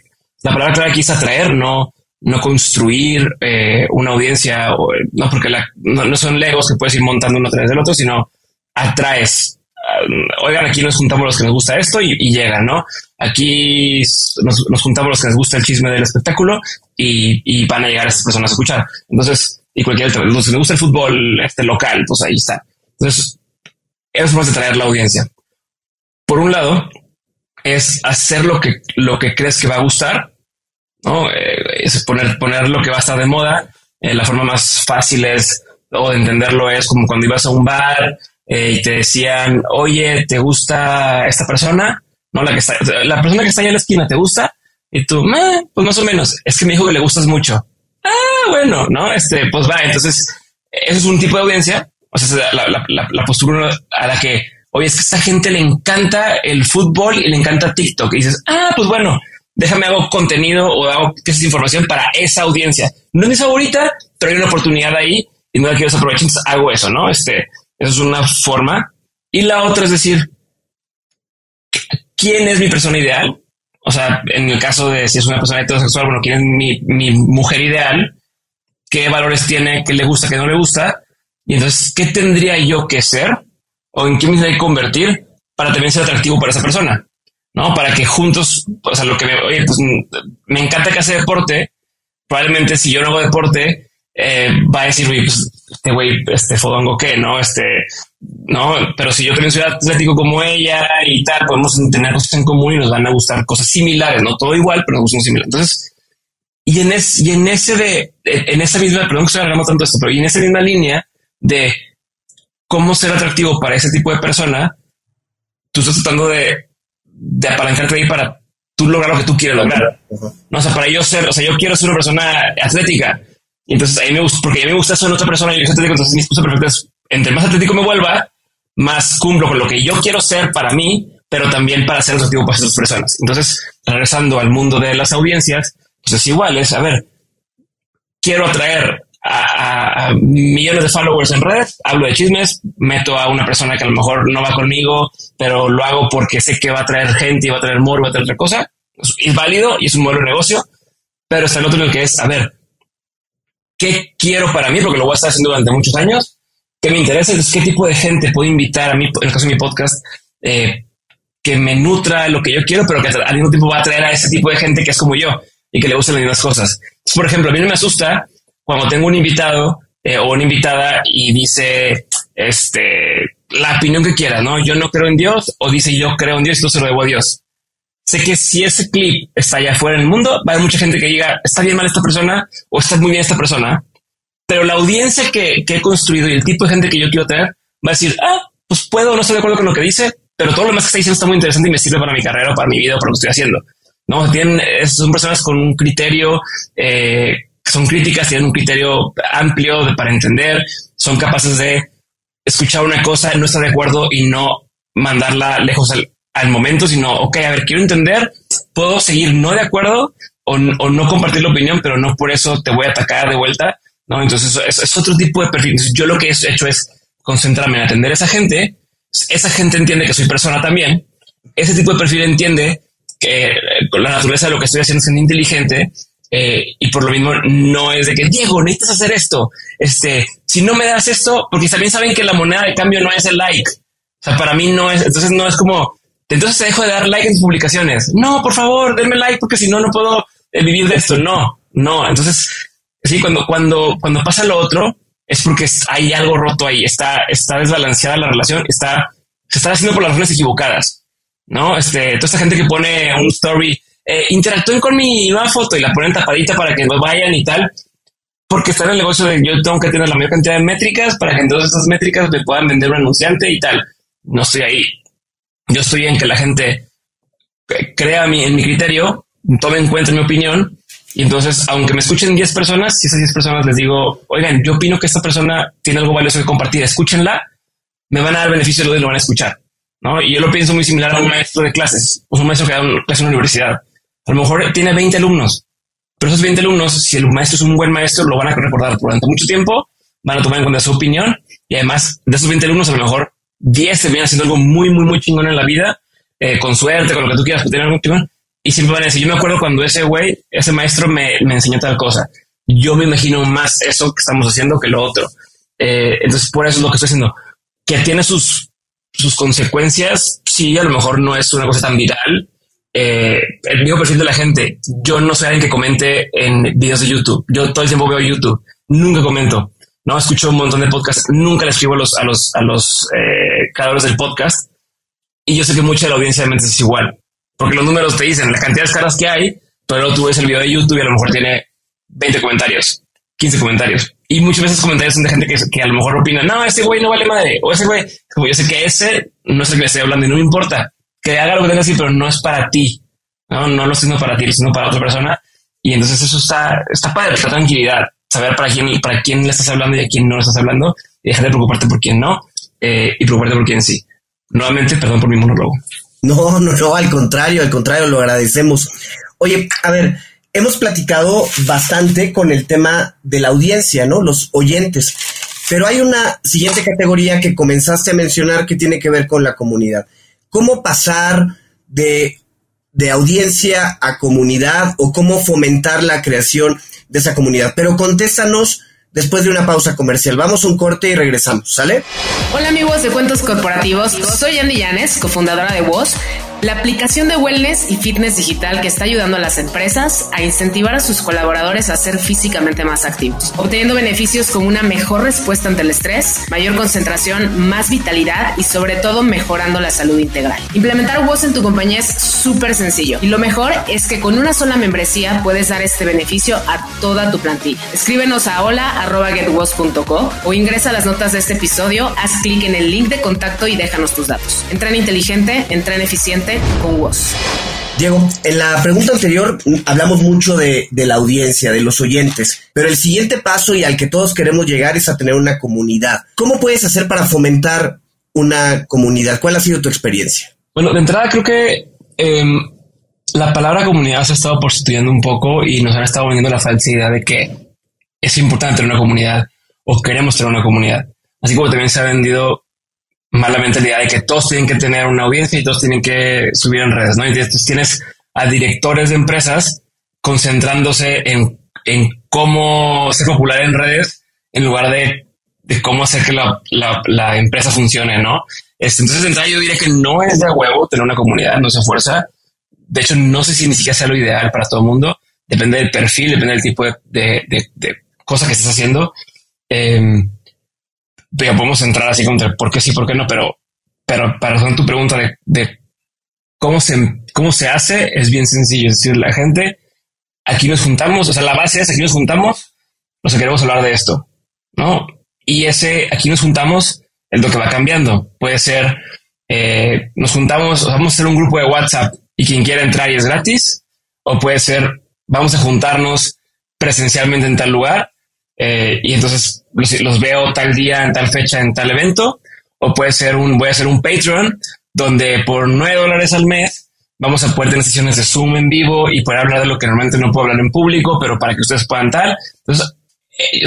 la palabra clave aquí es atraer, no, no construir eh, una audiencia, o, no porque no, son legos que puedes ir montando uno a través del otro, sino atraes. Um, oigan, aquí nos juntamos los que nos gusta esto y, llegan, ¿no? Aquí nos, juntamos los que nos gusta el chisme del espectáculo y, y van a llegar a estas personas a escuchar. Entonces, y cualquier otro, los que nos gusta el fútbol este local, pues ahí está. Entonces, es más atraer la audiencia. Por un lado, es hacer lo que, lo que crees que va a gustar, ¿no? Eh, es poner, poner lo que va a estar de moda. Eh, la forma más fácil es, o de entenderlo es como cuando ibas a un bar eh, y te decían, oye, ¿te gusta esta persona? No, la que está, la persona que está ahí en la esquina, ¿te gusta? Y tú, pues más o menos, es que me dijo que le gustas mucho. Ah, bueno, no, este, pues va. Entonces, eso es un tipo de audiencia. O sea, la, postura a la que oye, es que esta gente le encanta el fútbol y le encanta TikTok. Y dices, ah, pues bueno, déjame hago contenido o hago que esa información para esa audiencia. No es mi favorita, pero hay una oportunidad ahí y no la quiero desaprovechar, hago eso, ¿no? Este, es una forma. Y la otra es decir, ¿quién es mi persona ideal? O sea, en el caso de si es una persona heterosexual, bueno, ¿quién es mi, mi mujer ideal? ¿Qué valores tiene? ¿Qué le gusta? ¿Qué no le gusta? Y entonces, ¿qué tendría yo que ser o en qué me que convertir para también ser atractivo para esa persona, ¿no? Para que juntos, o sea, lo que me, oye, pues me encanta que hace deporte, probablemente si yo no hago deporte, eh, va a decir, pues este güey, este fodongo qué, ¿no? Este, no, pero si yo también soy atlético como ella y tal, podemos tener cosas en común y nos van a gustar cosas similares, no todo igual, pero nos gustan similares. Entonces, y en, es, y en ese de, en esa misma, perdón que estoy alargando tanto esto, pero y en esa misma línea de cómo ser atractivo para ese tipo de persona, tú estás tratando de, de apalancarte ahí para tú lograr lo que tú quieres lograr. No, o sea, para yo ser, o sea, yo quiero ser una persona atlética. Y entonces ahí me gusta, porque a mí me gusta ser otra persona y yo soy atlético, entonces mi esposa perfecta es, entre más atlético me vuelva, más cumplo con lo que yo quiero ser para mí, pero también para ser atractivo para otras personas. Entonces, regresando al mundo de las audiencias, pues es igual, es, a ver, quiero atraer a, millones de followers en redes, hablo de chismes, meto a una persona que a lo mejor no va conmigo, pero lo hago porque sé que va a traer gente y va a traer morbo, va a traer otra cosa. Es válido y es un modelo de negocio, pero está el otro el que es, a ver, ¿qué quiero para mí? Porque lo voy a estar haciendo durante muchos años. ¿Qué me interesa? Entonces, ¿qué tipo de gente puedo invitar a mí, en el caso de mi podcast, eh, que me nutra lo que yo quiero, pero que al mismo tiempo va a traer a ese tipo de gente que es como yo y que le gustan las mismas cosas? Por ejemplo, a mí no me asusta cuando tengo un invitado eh, o una invitada y dice, este, la opinión que quiera, ¿no? Yo no creo en Dios o dice yo creo en Dios y se lo debo a Dios. Sé que si ese clip está allá afuera en el mundo, va a haber mucha gente que diga, está bien mal esta persona o está muy bien esta persona. Pero la audiencia que, que he construido y el tipo de gente que yo quiero tener va a decir, ah, pues puedo, no estoy de acuerdo con lo que dice, pero todo lo más que está diciendo está muy interesante y me sirve para mi carrera, para mi vida, para lo que estoy haciendo. No, tienen, son personas con un criterio eh, son críticas, tienen un criterio amplio para entender, son capaces de escuchar una cosa, no estar de acuerdo y no mandarla lejos al, momento, sino, ok, a ver, quiero entender, puedo seguir no de acuerdo o, no compartir la opinión, pero no por eso te voy a atacar de vuelta, ¿no? Entonces es, es otro tipo de perfil. yo lo que he hecho es concentrarme en atender a esa gente, esa gente entiende que soy persona también, ese tipo de perfil entiende que la naturaleza de lo que estoy haciendo es inteligente eh, y por lo mismo no es de que Diego necesitas hacer esto. Este, si no me das esto, porque también saben que la moneda de cambio no es el like. O sea, para mí no es, entonces no es como, entonces te dejo de dar like en tus publicaciones. No, por favor, denme like porque si no, no puedo de vivir de esto. No, no. Entonces, sí, cuando, cuando, cuando pasa lo otro, es porque hay algo roto ahí, está, está desbalanceada la relación, está, se está haciendo por las razones equivocadas. No, este, toda esta gente que pone un story, eh, interactúen con mi nueva foto y la ponen tapadita para que no vayan y tal, porque está en el negocio de yo tengo que tener la mayor cantidad de métricas para que entonces esas métricas me puedan vender un anunciante y tal. No estoy ahí. Yo estoy en que la gente crea mi, en mi criterio, tome en cuenta mi opinión y entonces, aunque me escuchen 10 personas, si esas 10 personas les digo, oigan, yo opino que esta persona tiene algo valioso que compartir, escúchenla, me van a dar beneficio de lo van a escuchar. ¿no? Y yo lo pienso muy similar a un maestro de clases, o un maestro que da un, clase en una universidad. A lo mejor tiene 20 alumnos, pero esos 20 alumnos, si el maestro es un buen maestro, lo van a recordar durante mucho tiempo, van a tomar en cuenta su opinión y además de esos 20 alumnos, a lo mejor 10 se vienen haciendo algo muy, muy, muy chingón en la vida, eh, con suerte, con lo que tú quieras, tengan algo chingón. Y siempre van a decir, yo me acuerdo cuando ese güey, ese maestro me, me enseñó tal cosa. Yo me imagino más eso que estamos haciendo que lo otro. Eh, entonces, por eso es lo que estoy haciendo. Que tiene sus, sus consecuencias. Sí, a lo mejor no es una cosa tan viral. Eh, el mismo perfil de la gente. Yo no soy alguien que comente en videos de YouTube. Yo todo el tiempo veo YouTube. Nunca comento. No escucho un montón de podcasts. Nunca le escribo a los, a los, a los eh, creadores del podcast. Y yo sé que mucha de la audiencia de mentes es igual porque los números te dicen la cantidad de caras que hay, pero tú ves el video de YouTube y a lo mejor tiene 20 comentarios, 15 comentarios. Y muchas veces comentarios son de gente que, que a lo mejor opina, no, ese güey no vale madre, o ese güey, como yo sé que ese no es el que le estoy hablando y no me importa, que haga lo que tenga que decir, pero no es para ti, no, no lo estoy haciendo para ti, sino para otra persona. Y entonces eso está, está padre, está tranquilidad, saber para quién, para quién le estás hablando y a quién no le estás hablando, y dejar de preocuparte por quién no, eh, y preocuparte por quién sí. Nuevamente, perdón por mi monólogo. No, no, no, al contrario, al contrario, lo agradecemos. Oye, a ver, hemos platicado bastante con el tema de la audiencia, ¿no? Los oyentes. Pero hay una siguiente categoría que comenzaste a mencionar que tiene que ver con la comunidad. ¿Cómo pasar de, de audiencia a comunidad o cómo fomentar la creación de esa comunidad? Pero contéstanos después de una pausa comercial. Vamos a un corte y regresamos, ¿sale? Hola amigos de Cuentos Corporativos, soy Andy Llanes, cofundadora de Voz la aplicación de wellness y fitness digital que está ayudando a las empresas a incentivar a sus colaboradores a ser físicamente más activos, obteniendo beneficios como una mejor respuesta ante el estrés, mayor concentración, más vitalidad y sobre todo mejorando la salud integral. Implementar WOS en tu compañía es súper sencillo y lo mejor es que con una sola membresía puedes dar este beneficio a toda tu plantilla. Escríbenos a hola.getwoz.co o ingresa a las notas de este episodio, haz clic en el link de contacto y déjanos tus datos. Entren inteligente, entren eficiente con vos. Diego, en la pregunta anterior hablamos mucho de, la audiencia, de los oyentes, pero el siguiente paso y al que todos queremos llegar es a tener una comunidad. ¿Cómo puedes hacer para fomentar una comunidad? ¿Cuál ha sido tu experiencia? Bueno, de entrada creo que em, la palabra comunidad se ha estado prostituyendo un poco y nos han estado vendiendo la falsa idea de que es importante tener una comunidad o queremos tener una comunidad. Así como también se ha vendido mala mentalidad de que todos tienen que tener una audiencia y todos tienen que subir en redes, ¿no? Entonces tienes a directores de empresas concentrándose en, en cómo ser popular en redes en lugar de, de cómo hacer que la, la, empresa funcione, ¿no? Este, entonces, de entrada, yo diría que no es de huevo tener una comunidad, no se fuerza. De hecho, no sé si ni siquiera sea lo ideal para todo el mundo. Depende del perfil, depende del tipo de, de, de, de cosa que estés haciendo. Eh, ya podemos entrar así contra por qué sí, por qué no, pero, pero para responder tu pregunta de, cómo se, cómo se hace, es bien sencillo. Es decir, la gente, aquí nos juntamos, o sea, la base es aquí nos juntamos, nos queremos hablar de esto, ¿no? Y ese, aquí nos juntamos, es lo que va cambiando. Puede ser, eh, nos juntamos, vamos a hacer un grupo de WhatsApp y quien quiera entrar y es gratis, o puede ser, vamos a juntarnos presencialmente en tal lugar eh, y entonces los, veo tal día, en tal fecha, en tal evento, o puede ser un, voy a hacer un Patreon donde por nueve dólares al mes vamos a poder tener sesiones de Zoom en vivo y poder hablar de lo que normalmente no puedo hablar en público, pero para que ustedes puedan tal. Entonces, eh,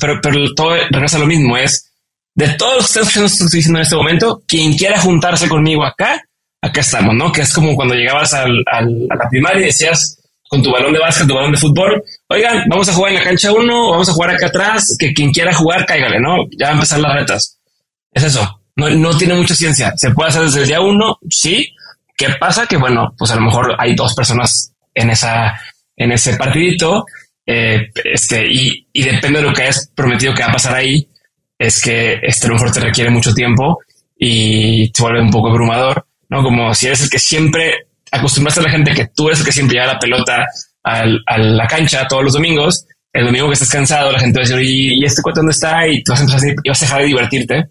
pero, pero todo regresa a lo mismo, es de todos los que estoy diciendo en este momento, quien quiera juntarse conmigo acá, acá estamos, ¿no? Que es como cuando llegabas al, a la primaria y decías, con tu balón de básquet, tu balón de fútbol. Oigan, vamos a jugar en la cancha uno, vamos a jugar acá atrás, que quien quiera jugar, cáigale, ¿no? Ya van a empezar las retas. Es eso. No, no tiene mucha ciencia. Se puede hacer desde el día uno, sí. ¿Qué pasa? Que bueno, pues a lo mejor hay dos personas en esa, en ese partidito. Eh, este, y, y, depende de lo que hayas prometido que va a pasar ahí, es que este a lo mejor te requiere mucho tiempo y te vuelve un poco abrumador, ¿no? Como si eres el que siempre acostumbraste a la gente que tú eres el que siempre lleva la pelota al, a la cancha todos los domingos, el domingo que estás cansado, la gente va a decir, ¿y, este cuento dónde está? Y tú vas a, y vas a dejar de divertirte.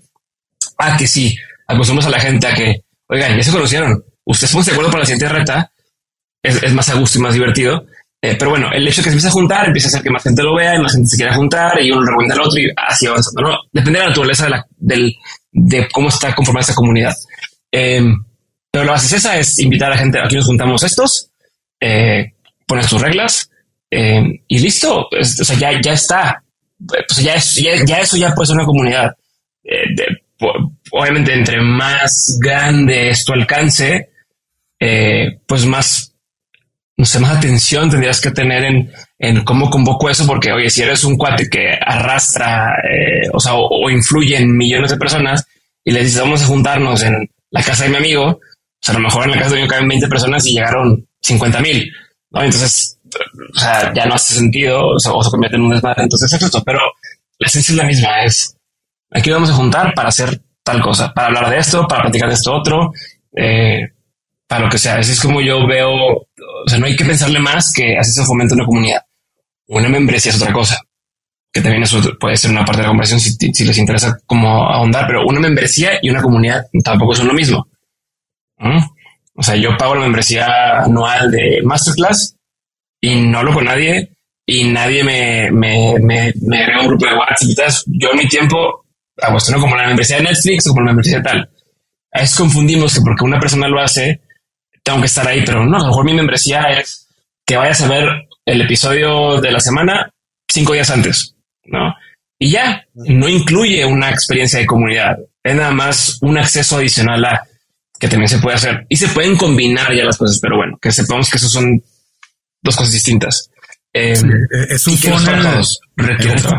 Ah, que sí, acostumbras a la gente a que, oigan, ya se conocieron, ustedes pongan de acuerdo para la siguiente reta, es, es, más a gusto y más divertido. Eh, pero bueno, el hecho de que se empiece a juntar empieza a hacer que más gente lo vea y más gente se quiera juntar y uno recomienda al otro y así avanzando. ¿no? Depende de la naturaleza de, la, del, de cómo está conformada esa comunidad. Eh, pero la base es esa, es invitar a la gente, aquí nos juntamos estos, eh, pones tus reglas eh, y listo. o sea, ya, ya está. Pues ya, es, ya, ya, eso ya puede ser una comunidad. Eh, obviamente, entre más grande es tu alcance, eh, pues más no sé, más atención tendrías que tener en, en cómo convoco eso, porque oye, si eres un cuate que arrastra, o sea, o, o, influye en millones de personas y les dices vamos a juntarnos en la casa de mi amigo, o sea, a lo mejor en la casa de caben 20 personas y llegaron 50 mil, ¿no? Entonces, o sea, ya no hace sentido, o, sea, o se convierte en un desmadre. Entonces es esto, pero la esencia es la misma, es aquí vamos a juntar para hacer tal cosa, para hablar de esto, para platicar de esto otro, eh, para lo que sea. Así es como yo veo, o sea, no hay que pensarle más que así se fomenta una comunidad. Una membresía es otra cosa, que también eso puede ser una parte de la conversación si, si les interesa como ahondar, pero una membresía y una comunidad tampoco son lo mismo. ¿Mm? O sea, yo pago la membresía anual de Masterclass y no hablo con nadie y nadie me, me, me, me agrega un grupo de WhatsApp. Yo en mi tiempo hago esto, ¿no? Como la membresía de Netflix o como la membresía tal. A veces confundimos que porque una persona lo hace, tengo que estar ahí, pero no, a lo mejor mi membresía es que vayas a ver el episodio de la semana cinco días antes, ¿no? Y ya, no incluye una experiencia de comunidad, es nada más un acceso adicional a que también se puede hacer y se pueden combinar ya las cosas, pero bueno, que sepamos que eso son dos cosas distintas. Eh, sí, es un funnel,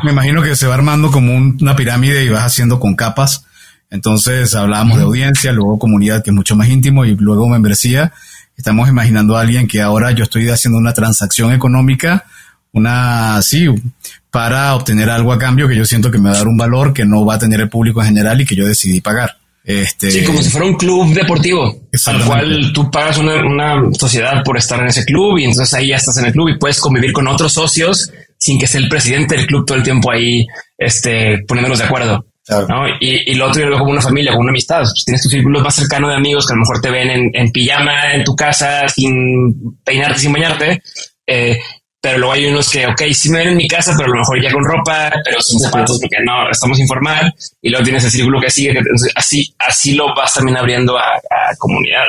me imagino que se va armando como un, una pirámide y vas haciendo con capas entonces hablábamos de audiencia, luego comunidad que es mucho más íntimo y luego membresía. Estamos imaginando a alguien que ahora yo estoy haciendo una transacción económica, una, sí, para obtener algo a cambio que yo siento que me va a dar un valor que no va a tener el público en general y que yo decidí pagar. Este, sí, como si fuera un club deportivo, al cual tú pagas una, una, sociedad por estar en ese club y entonces ahí ya estás en el club y puedes convivir con otros socios sin que sea el presidente del club todo el tiempo ahí, este, poniéndonos de acuerdo. Claro. ¿no? Y, y, lo otro yo lo veo como una familia, como una amistad. Pues tienes tu círculo más cercano de amigos que a lo mejor te ven en, en pijama en tu casa sin peinarte, sin bañarte. Eh, pero luego hay unos que, ok, sí me ven en mi casa, pero a lo mejor ya con ropa, pero sin zapatos porque no, estamos informal. Y luego tienes el círculo que sigue. Entonces, así, así lo vas también abriendo a, a comunidad.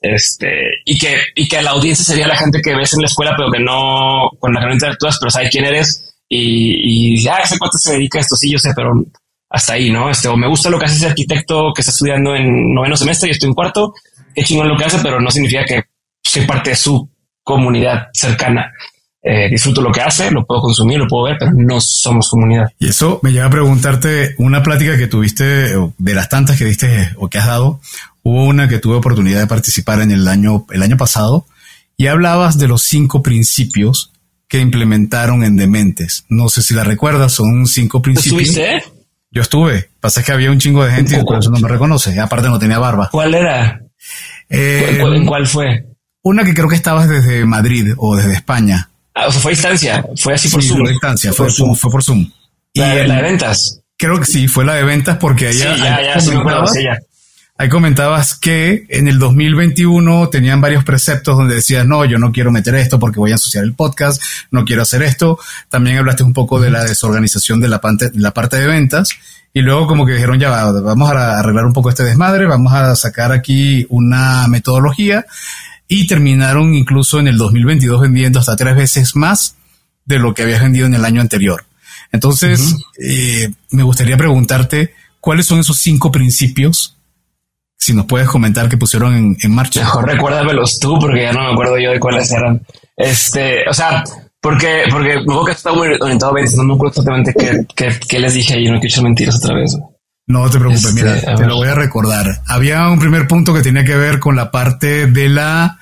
Este, y que, y que la audiencia sería la gente que ves en la escuela, pero que no, con la que no interactúas, pero sabe quién eres. Y, y ya, ese cuánto se dedica a esto, sí, yo sé, pero hasta ahí, ¿no? Este, o me gusta lo que hace ese arquitecto que está estudiando en noveno semestre y estoy en cuarto, qué chingón lo que hace, pero no significa que soy parte de su comunidad cercana. Eh, disfruto lo que hace, lo puedo consumir, lo puedo ver, pero no somos comunidad. Y eso me lleva a preguntarte una plática que tuviste, de las tantas que diste o que has dado, hubo una que tuve oportunidad de participar en el año, el año pasado y hablabas de los cinco principios que implementaron en Dementes. No sé si la recuerdas, son cinco principios. ¿Estuviste? Yo estuve. Pasa que había un chingo de gente y por eso no me reconoce. Aparte no tenía barba. ¿Cuál era? Eh, ¿Cuál, ¿En cuál fue? Una que creo que estabas desde Madrid o desde España. Ah, o sea, fue a distancia. Fue así por sí, Zoom. Fue a distancia. Fue, por Zoom. Fue por Zoom. La, y la de ventas. Creo que sí, fue la de ventas porque allá. Sí, ya, ya, sí me acuerdo, sí, ya. Ahí comentabas que en el 2021 tenían varios preceptos donde decías, no, yo no quiero meter esto porque voy a ensuciar el podcast, no quiero hacer esto. También hablaste un poco de la desorganización de la parte, de, la parte de ventas. Y luego como que dijeron, ya va, vamos a arreglar un poco este desmadre, vamos a sacar aquí una metodología. Y terminaron incluso en el 2022 vendiendo hasta tres veces más de lo que habías vendido en el año anterior. Entonces, uh -huh. eh, me gustaría preguntarte, ¿cuáles son esos cinco principios si nos puedes comentar que pusieron en, en, marcha. Mejor recuérdamelos tú, porque ya no me acuerdo yo de cuáles eran. Este, o sea, porque, porque acuerdo que estaba muy orientado a ventas, no me acuerdo exactamente qué, qué, qué les dije y no quiero echar mentiras otra vez. No te preocupes, este, mira, te lo voy a recordar. Había un primer punto que tenía que ver con la parte de la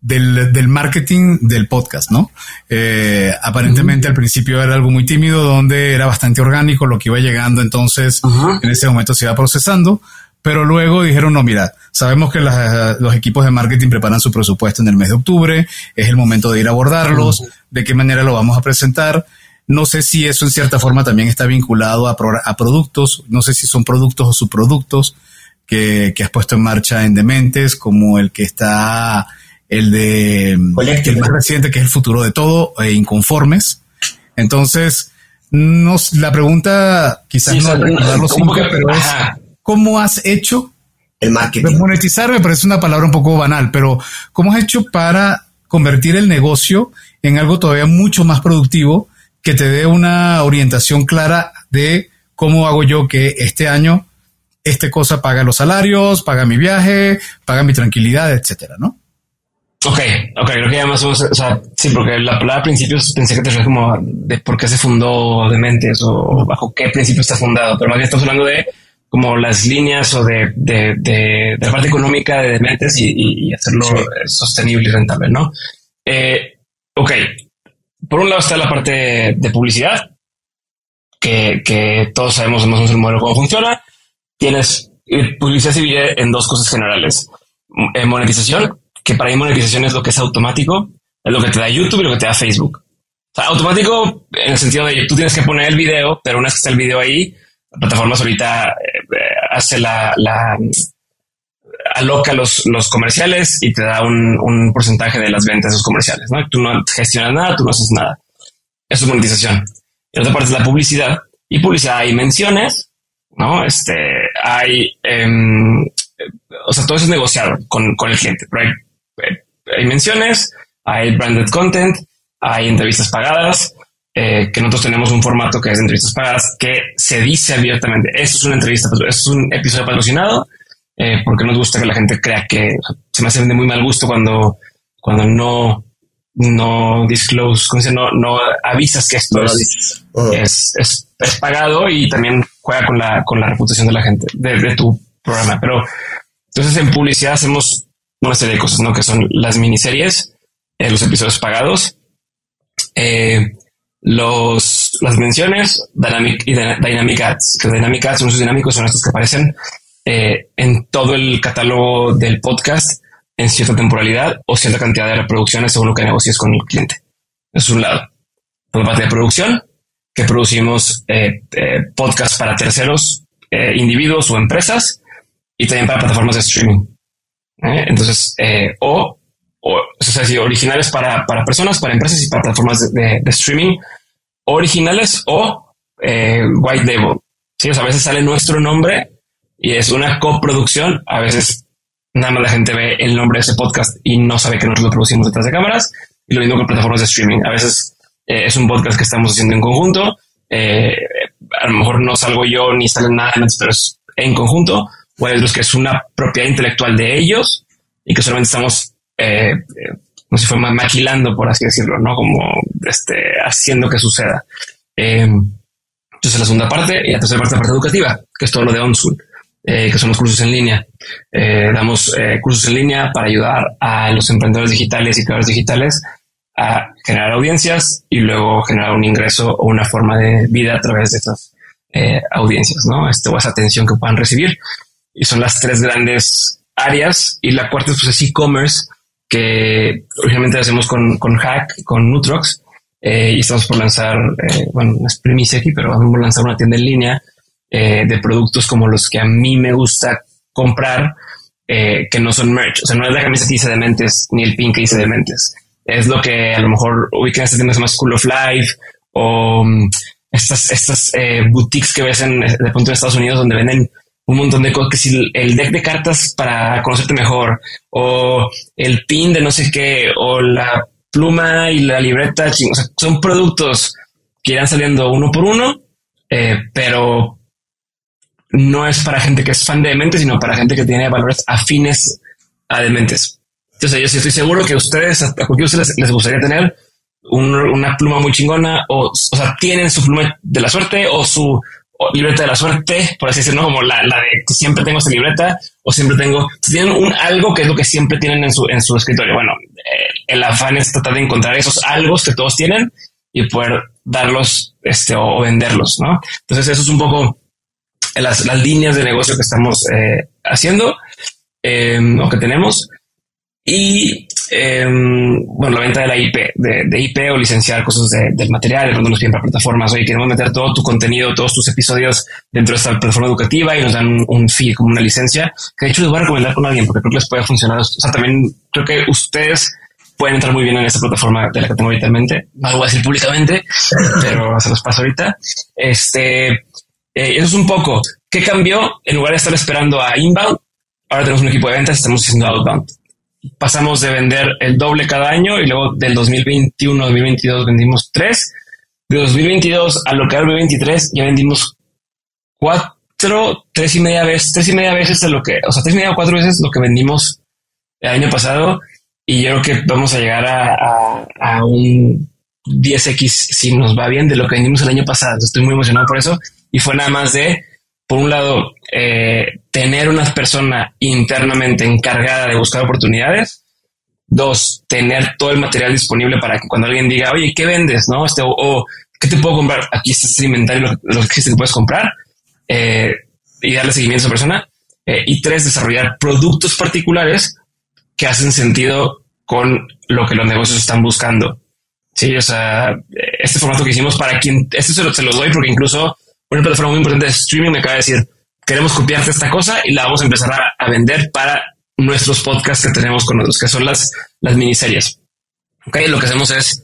del, del marketing del podcast, ¿no? Eh, aparentemente al principio era algo muy tímido, donde era bastante orgánico lo que iba llegando, entonces en ese momento se iba procesando, pero luego dijeron, no, mira, sabemos que los equipos de marketing preparan su presupuesto en el mes de octubre, es el momento de ir a abordarlos, de qué manera lo vamos a presentar. No sé si eso en cierta forma también está vinculado a, a productos, no sé si son productos o subproductos que, que has puesto en marcha en Dementes, como el que está el de el más reciente que es el futuro de todo, e inconformes. Entonces, nos, la pregunta quizás no recordarlo pero es ¿cómo has hecho el marketing? Monetizar me parece una palabra un poco banal, pero ¿cómo has hecho para convertir el negocio en algo todavía mucho más productivo que te dé una orientación clara de cómo hago yo que este año este cosa paga los salarios, paga mi viaje, paga mi tranquilidad, etcétera, ¿no? Ok, ok, creo que ya más o menos, o sea, sí, porque la palabra principios pensé que te refieres como de por qué se fundó Dementes o bajo qué principio está fundado, pero más bien estamos hablando de como las líneas o de, de, de, la parte económica de Dementes y, hacerlo sostenible y rentable, ¿no? Eh, ok, por un lado está la parte de publicidad, que, que todos sabemos más o menos el modelo cómo funciona. Tienes eh, publicidad se divide en dos cosas generales. Eh, monetización, que para mí monetización es lo que es automático, es lo que te da YouTube y lo que te da Facebook. O sea, automático en el sentido de tú tienes que poner el video, pero una vez que está el video ahí, la plataforma ahorita eh, hace la, la aloca los, los comerciales y te da un, un, porcentaje de las ventas de esos comerciales. ¿no? Tú no gestionas nada, tú no haces nada. Eso es monetización. Y otra parte es la publicidad. Y publicidad hay menciones, ¿no? Este, hay, em, o sea, todo eso es negociado con, con el cliente, pero hay hay menciones, hay branded content, hay entrevistas pagadas, eh, que nosotros tenemos un formato que es entrevistas pagadas, que se dice abiertamente, esto es una entrevista, esto es un episodio patrocinado, eh, porque nos gusta que la gente crea que se me hace de muy mal gusto cuando, cuando no, no disclose, no, no avisas que esto es, es, es, pagado y también juega con la, con la reputación de la gente, de, de tu programa. Pero entonces en publicidad hacemos una serie de cosas, ¿no? Que son las miniseries, eh, los episodios pagados, eh, los, las menciones, Dynamic y Dynamic Ads, que Dynamic Ads, son dinámicos, son estos que aparecen eh, en todo el catálogo del podcast en cierta temporalidad o cierta cantidad de reproducciones según lo que negocies con el cliente. Es un lado. Por la parte de producción, que producimos eh, podcasts para terceros, individuos o empresas y también para plataformas de streaming. ¿eh? Entonces, eh, o, o, sea, originales para, para, personas, para empresas y para plataformas de, streaming, originales o eh, white label. Sí, a veces sale nuestro nombre y es una coproducción. A veces nada más la gente ve el nombre de ese podcast y no sabe que nosotros lo producimos detrás de cámaras. Y lo mismo con plataformas de streaming. A veces es un podcast que estamos haciendo en conjunto. a lo mejor no salgo yo ni sale nada, pero es en conjunto o hay otros que es una propiedad intelectual de ellos y que solamente estamos, eh, eh como si fuera maquilando, por así decirlo, ¿no? Como este, haciendo que suceda. Eh, entonces, la segunda parte y la tercera parte, la parte educativa, que es todo lo de OnSul, eh, que son los cursos en línea. Eh, damos eh, cursos en línea para ayudar a los emprendedores digitales y creadores digitales a generar audiencias y luego generar un ingreso o una forma de vida a través de estas eh, audiencias, ¿no? Este, o esa atención que puedan recibir y son las tres grandes áreas. Y la cuarta pues, es e-commerce, que originalmente hacemos con, con Hack, con Nutrox, eh, y estamos por lanzar, eh, bueno, no es primicia aquí, pero vamos a lanzar una tienda en línea eh, de productos como los que a mí me gusta comprar, que no son merch. O sea, no es la camisa que dice Dementes ni el pin que dice Dementes. Es lo que a lo mejor ubican este tema más School of Life o mm, estas, estas boutiques que ves en, de punto en Estados Unidos donde venden un montón de cosas, que si el deck de cartas para conocerte mejor, o el pin de no sé qué, o la pluma y la libreta, o son productos que irán saliendo uno por uno, eh, pero no es para gente que es fan de dementes, sino para gente que tiene valores afines a dementes. Entonces yo estoy seguro que ustedes, a ustedes les, gustaría tener una pluma muy chingona, o, o sea, tienen su pluma de la suerte o su libreta de la suerte, por así decirlo, como la, la de siempre tengo esta libreta o siempre tengo, tienen un algo que es lo que siempre tienen en su, en su escritorio. Bueno, el afán es tratar de encontrar esos algo que todos tienen y poder darlos este, o, venderlos, ¿no? Entonces eso es un poco las, las líneas de negocio que estamos eh, haciendo eh, o que tenemos. Y em, bueno, la venta de la IP, de, IP o licenciar cosas del material, cuando nos piden para plataformas. Oye, queremos meter todo tu contenido, todos tus episodios dentro de esta plataforma educativa y nos dan un, fee como una licencia. Que de hecho les voy a recomendar con alguien porque creo que les puede funcionar. O sea, también creo que ustedes pueden entrar muy bien en esta plataforma de la que tengo ahorita en mente. No lo voy a decir públicamente, pero se los paso ahorita. Este, eh, eso es un poco. ¿Qué cambió? En lugar de estar esperando a inbound, ahora tenemos un equipo de ventas, estamos haciendo outbound pasamos de vender el doble cada año y luego del 2021 2022 vendimos tres. De 2022 a lo que era 2023 ya vendimos cuatro, tres y media veces, tres y media veces de lo que, o sea, tres y media o cuatro veces lo que vendimos el año pasado. Y yo creo que vamos a llegar a, a, un 10x si nos va bien de lo que vendimos el año pasado. Estoy muy emocionado por eso. Y fue nada más de, por un lado, eh, tener una persona internamente encargada de buscar oportunidades. Dos, tener todo el material disponible para que cuando alguien diga, oye, ¿qué vendes? ¿No? Este, o, ¿qué te puedo comprar? Aquí está este inventario, lo, que existe que puedes comprar eh, y darle seguimiento a esa persona. Eh, y tres, desarrollar productos particulares que hacen sentido con lo que los negocios están buscando. Sí, o sea, este formato que hicimos para quien, esto se lo, se lo doy porque incluso una plataforma muy importante de streaming me acaba de decir, queremos copiarte esta cosa y la vamos a empezar a, vender para nuestros podcasts que tenemos con nosotros, que son las, las miniseries. Ok, lo que hacemos es,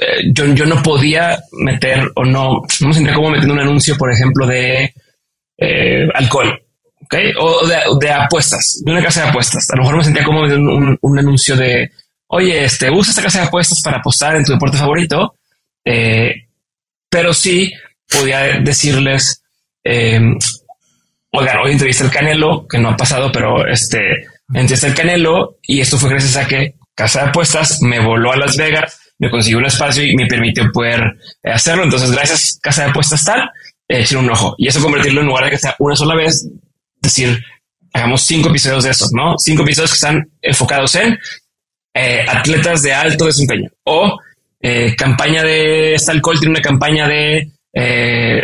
eh, yo, yo no podía meter o no, no me sentía como metiendo un anuncio, por ejemplo, de eh, alcohol. Ok, o de, apuestas, de una casa de apuestas. A lo mejor me sentía como un, un, anuncio de, oye, este, usa esta casa de apuestas para apostar en tu deporte favorito. Eh, pero sí podía decirles, oigan, hoy entrevisté el Canelo, que no ha pasado, pero este, entrevisté el Canelo y esto fue gracias a que Casa de Apuestas me voló a Las Vegas, me consiguió un espacio y me permitió poder eh, hacerlo. Entonces, gracias Casa de Apuestas tal, eh, un ojo y eso convertirlo en lugar de que sea una sola vez, decir, hagamos cinco episodios de estos, ¿no? Cinco episodios que están enfocados en eh, atletas de alto desempeño o eh, campaña de alcohol tiene una campaña de eh,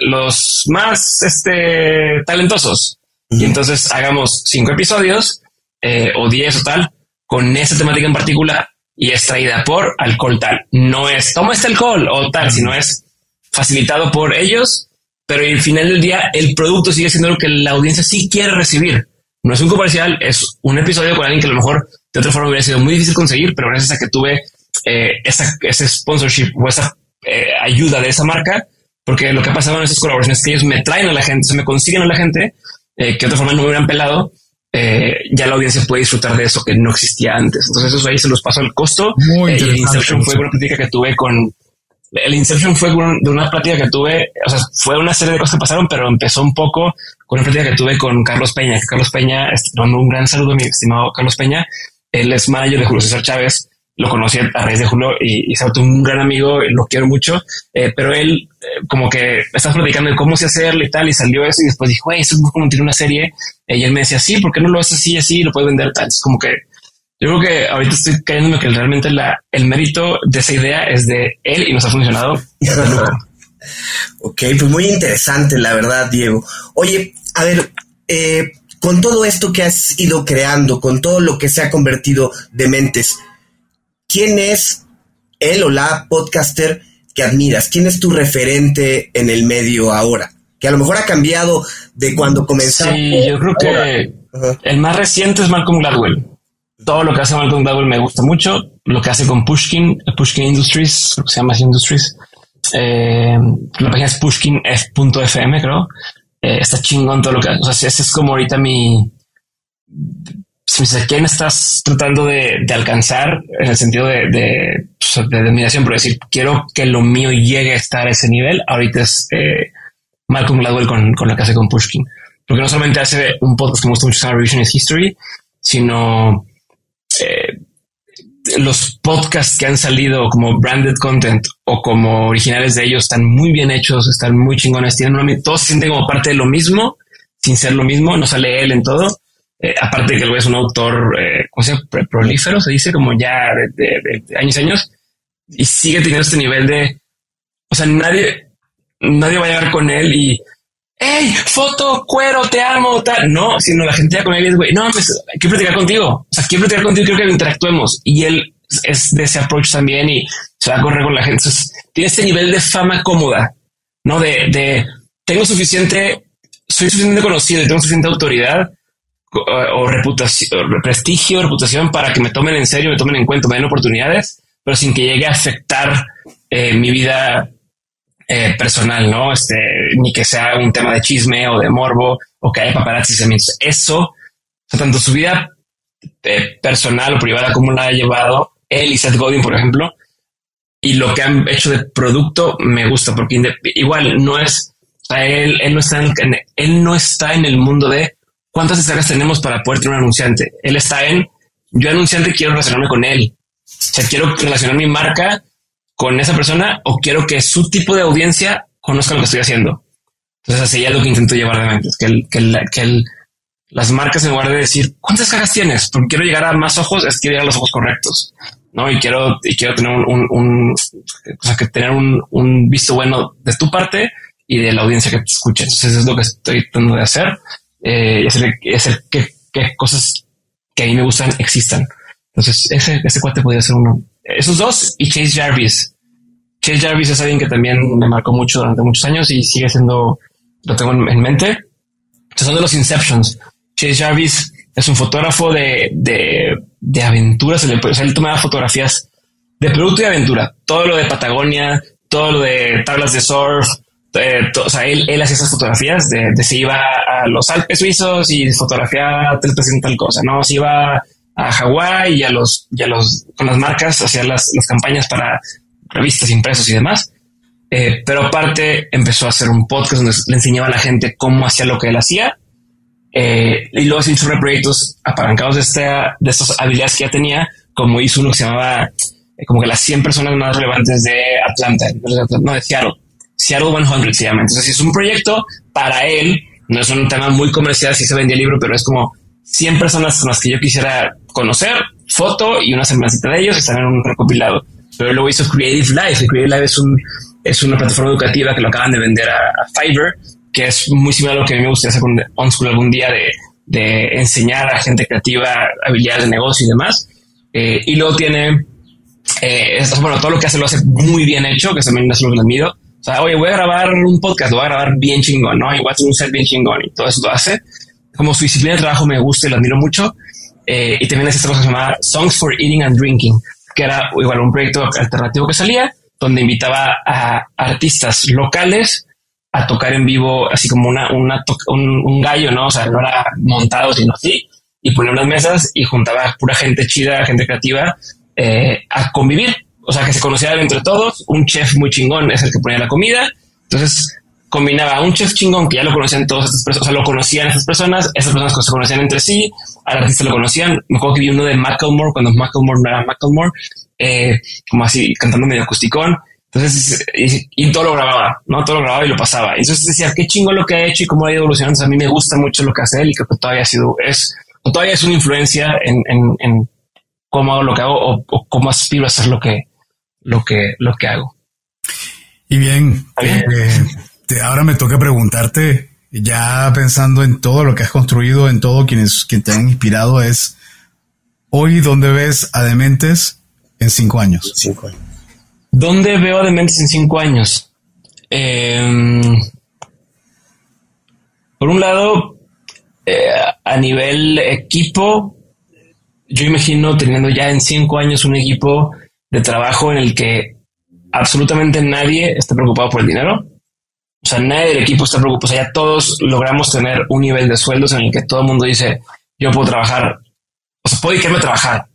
los más este, talentosos. Y entonces hagamos cinco episodios eh, o diez o tal con esa temática en particular y es traída por alcohol tal. No es toma este alcohol o tal, sino es facilitado por ellos, pero al final del día el producto sigue siendo lo que la audiencia sí quiere recibir. No es un comercial, es un episodio con alguien que a lo mejor de otra forma hubiera sido muy difícil conseguir, pero gracias a que tuve eh, ese sponsorship o esa eh, ayuda de esa marca, porque lo que ha pasado en esas colaboraciones es que ellos me traen a la gente, se me consiguen a la gente eh, que de otra forma no me hubieran pelado. Eh, ya la audiencia puede disfrutar de eso que no existía antes. Entonces eso ahí se los pasó el costo. Muy eh, el Inception fue una plática que tuve con el Inception fue de una plática que tuve, o sea, fue una serie de cosas que pasaron, pero empezó un poco con una plática que tuve con Carlos Peña, que Carlos Peña, este, un gran saludo a mi estimado Carlos Peña, él es manager de Julio César Chávez, lo conocí a raíz de Julio y, y se un gran amigo, lo quiero mucho, eh, pero él eh, como que estás platicando de cómo se hacerlo y tal, y salió eso y después dijo, hey, eso es como tiene una serie, y él me decía, sí, ¿por qué no lo haces así, así, lo puedes vender tal? Es como que yo creo que ahorita estoy cayéndome que realmente el mérito de esa idea es de él y nos ha funcionado. ok, pues muy interesante, la verdad, Diego. Oye, a ver, eh, con todo esto que has ido creando, con todo lo que se ha convertido de mentes, ¿quién es él o la podcaster que admiras? ¿Quién es tu referente en el medio ahora? Que a lo mejor ha cambiado de cuando comenzaste. Sí, yo creo que el más reciente es Malcolm Gladwell. Todo lo que hace Malcolm Gladwell me gusta mucho. Lo que hace con Pushkin, Pushkin Industries, creo que se llama así Industries. Eh, la página es pushkinf.fm, creo. Eh, está chingón todo lo que hace. O sea, ese es como ahorita mi, quién estás tratando de, alcanzar en el sentido de, de, pues, pero decir, quiero que lo mío llegue a estar a ese nivel. Ahorita es eh, Malcolm Gladwell con, con que hace con Pushkin. Porque no solamente hace un podcast que me gusta mucho, Revisionist History, sino eh, los podcasts que han salido como branded content o como originales de ellos están muy bien hechos, están muy chingones, tienen todos se sienten como parte de lo mismo, sin ser lo mismo, no sale él en todo Eh, aparte de que es un autor, eh, ¿cómo? Prolífero, se dice, como ya de, años y años, y sigue teniendo este nivel de, o sea, nadie, nadie va a llegar con él y, hey, foto, cuero, te amo, tal. No, sino la gente ya con él es, güey, no, pues, quiero platicar contigo. O sea, quiero platicar contigo, quiero que interactuemos. Y él es de ese approach también y se va a correr con la gente. Tiene este nivel de fama cómoda, ¿no? De, de, tengo suficiente, soy suficientemente conocido y tengo suficiente autoridad o, reputación, prestigio, reputación para que me tomen en serio, me tomen en cuenta, me den oportunidades, pero sin que llegue a afectar eh, mi vida eh, personal, ¿no? Este, ni que sea un tema de chisme o de morbo o que haya paparazzi. Eso, tanto su vida eh, personal o privada como la ha llevado él y Seth Godin, por ejemplo, y lo que han hecho de producto me gusta porque igual no es, él, él no está en, él no está en el mundo de ¿Cuántas descargas tenemos para poder tener un anunciante? Él está en, yo anunciante quiero relacionarme con él. O sea, quiero relacionar mi marca con esa persona o quiero que su tipo de audiencia conozca lo que estoy haciendo. Entonces, así ya lo que intento llevar de mente, que, el, que, que las marcas en lugar de decir cuántas cajas tienes, porque quiero llegar a más ojos, es que llegar a los ojos correctos, no? Y quiero, y quiero tener un, un, o sea, que tener un, un visto bueno de tu parte y de la audiencia que te escuche. Entonces, eso es lo que estoy tratando de hacer eh, y hacer, que, cosas que a mí me gustan existan. Entonces, ese, ese cuate podría ser uno. Esos dos y Chase Jarvis. Chase Jarvis es alguien que también me marcó mucho durante muchos años y sigue siendo, lo tengo en, mente. son de los Inceptions. Chase Jarvis es un fotógrafo de, de, de aventuras. O sea, él tomaba fotografías de producto y aventura. Todo lo de Patagonia, todo lo de tablas de surf, eh, o sea, él, él hacía esas fotografías de, de se iba a los Alpes suizos y fotografiaba tal, tal cosa, no se iba a Hawái y a los, y a los, con las marcas, hacía las, las campañas para revistas, impresos y demás. Eh, pero aparte empezó a hacer un podcast donde le enseñaba a la gente cómo hacía lo que él hacía. Eh, y luego se hizo proyectos apalancados de, esta, de estas habilidades que ya tenía, como hizo uno que se llamaba como que las 100 personas más relevantes de Atlanta, no de Seattle Seattle 100 se llama. Entonces es un proyecto para él, no es un tema muy comercial si se vendía el libro, pero es como 100 personas con las que yo quisiera conocer, foto y una semancita de ellos están en un recopilado. Pero luego hizo Creative Life. Creative Life es, un, es una plataforma educativa que lo acaban de vender a, Fiverr, que es muy similar a lo que a mí me gustaría hacer con OnSchool algún día de, de enseñar a gente creativa habilidades de negocio y demás. Eh, y luego tiene, eh, bueno, todo lo que hace lo hace muy bien hecho, que también es lo que admiro. O sea, oye, voy a grabar un podcast, lo voy a grabar bien chingón, ¿no? Y voy a hacer un set bien chingón y todo eso lo hace. Como su disciplina de trabajo me gusta y lo admiro mucho. Eh, y también es esta cosa que se llama Songs for Eating and Drinking, que era igual un proyecto alternativo que salía, donde invitaba a artistas locales a tocar en vivo, así como una, una un, gallo, ¿no? O sea, no era montado, sino así, y ponía unas mesas y juntaba pura gente chida, gente creativa, eh, a convivir o sea, que se conocían entre todos. Un chef muy chingón es el que ponía la comida. Entonces combinaba un chef chingón que ya lo conocían todas estas personas, o sea, lo conocían esas personas, esas personas se conocían entre sí, al artista lo conocían. Me acuerdo que vi uno de Macklemore cuando Macklemore no era Macklemore, eh, como así cantando medio acusticón. Entonces, y, todo lo grababa, ¿no? Todo lo grababa y lo pasaba. Entonces decía, qué chingón lo que ha hecho y cómo ha ido evolucionando. a mí me gusta mucho lo que hace él y creo que todavía ha sido, es, todavía es una influencia en, en, en cómo hago lo que hago o, o cómo aspiro a hacer lo que, lo que, lo que hago. Y bien, eh, ahora me toca preguntarte, ya pensando en todo lo que has construido, en todo quienes, quien te han inspirado, es hoy, ¿dónde ves a Dementes en cinco años? Cinco años. ¿Dónde veo a Dementes en cinco años? Em, por un lado, eh, a nivel equipo, yo imagino teniendo ya en cinco años un equipo de trabajo en el que absolutamente nadie está preocupado por el dinero. O sea, nadie del equipo está preocupado. O sea, ya todos logramos tener un nivel de sueldos en el que todo el mundo dice, yo puedo trabajar, o sea, puedo dedicarme a trabajar,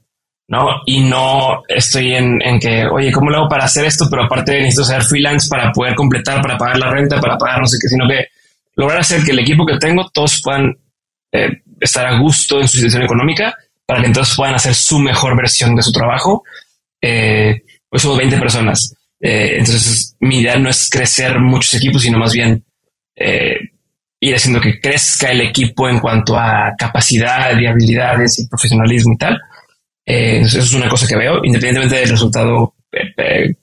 ¿no? Y no estoy en, que, oye, ¿cómo lo hago para hacer esto? Pero aparte necesito ser freelance para poder completar, para pagar la renta, para pagar no sé qué, sino que lograr hacer que el equipo que tengo, todos puedan eh, estar a gusto en su situación económica para que entonces puedan hacer su mejor versión de su trabajo eh, pues somos 20 personas. Eh, entonces, mi idea no es crecer muchos equipos, sino más bien eh, ir haciendo que crezca el equipo en cuanto a capacidad y habilidades y profesionalismo y tal. Eh, eso es una cosa que veo, independientemente del resultado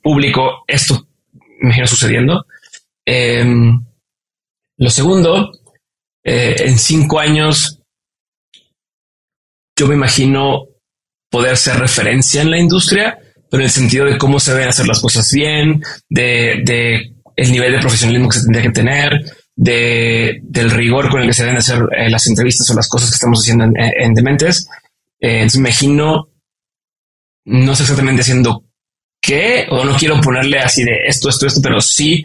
público, esto me imagino sucediendo. Em, lo segundo, en cinco años, yo me imagino poder ser referencia en la industria, en el sentido de cómo se deben hacer las cosas bien, de, el nivel de profesionalismo que se tendría que tener, de, del rigor con el que se deben hacer eh, las entrevistas o las cosas que estamos haciendo en, Dementes. Eh, entonces me imagino, no sé exactamente haciendo qué, o no quiero ponerle así de esto, esto, esto, pero sí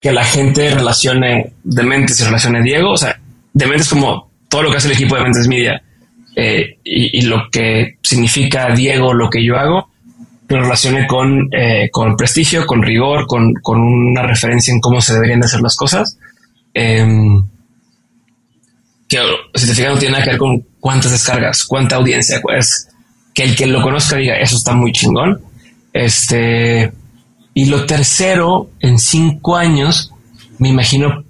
que la gente relacione Dementes y relacione Diego. O sea, Dementes como todo lo que hace el equipo de Dementes Media eh, y, lo que significa Diego, lo que yo hago, lo relacione con, con prestigio, con rigor, con, con, una referencia en cómo se deberían de hacer las cosas. Em, que si te fijas no tiene nada que ver con cuántas descargas, cuánta audiencia, pues que el que lo conozca diga eso está muy chingón. Este y lo tercero, en cinco años, me imagino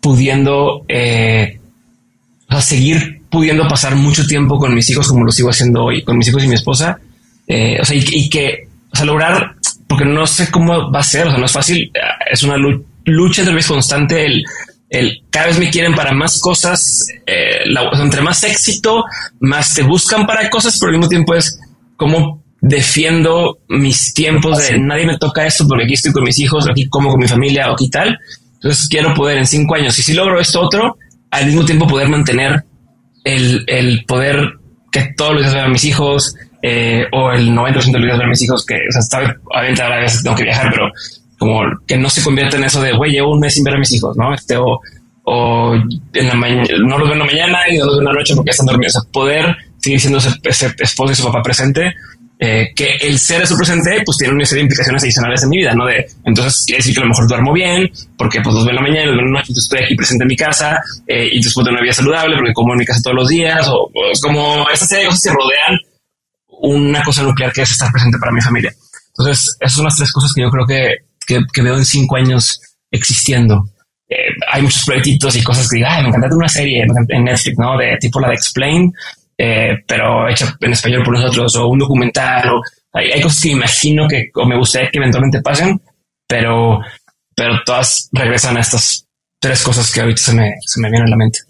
pudiendo eh, seguir pudiendo pasar mucho tiempo con mis hijos como lo sigo haciendo hoy, con mis hijos y mi esposa. Eh, o sea, y, que, o sea, lograr, porque no sé cómo va a ser, o sea, no es fácil, es una lucha de vez constante, el, el cada vez me quieren para más cosas, eh, entre más éxito, más te buscan para cosas, pero al mismo tiempo es como defiendo mis tiempos de nadie me toca esto porque aquí estoy con mis hijos, aquí como con mi familia o aquí tal. Entonces quiero poder en cinco años, y si logro esto otro, al mismo tiempo poder mantener el, el poder que todos los días a mis hijos, eh, o el 90% de los ver a mis hijos, que o sea, está, obviamente a veces tengo que viajar, pero como que no se convierta en eso de, güey, llevo un mes sin ver a mis hijos, ¿no? Este, o, o en la no los veo en la mañana y no los veo en la noche porque están dormidos. O sea, poder seguir siendo ese, esposo y su papá presente, eh, que el ser su presente, pues tiene una serie de implicaciones adicionales en mi vida, ¿no? De, entonces quiere decir que a lo mejor duermo bien, porque pues los veo en la mañana, los veo en la noche, estoy aquí presente en mi casa, eh, y después de una vida saludable, porque como en mi casa todos los días, o, es como esta serie de cosas que rodean una cosa nuclear que es estar presente para mi familia. Entonces, esas son las tres cosas que yo creo que que, veo en cinco años existiendo. Eh, hay muchos proyectitos y cosas que digo, me encanta una serie en Netflix, ¿no? De tipo la de Explain, eh, pero hecha en español por nosotros, o un documental, o hay, cosas que imagino que o me gustaría que eventualmente pasen, pero, pero todas regresan a estas tres cosas que ahorita se me, se me vienen a la mente.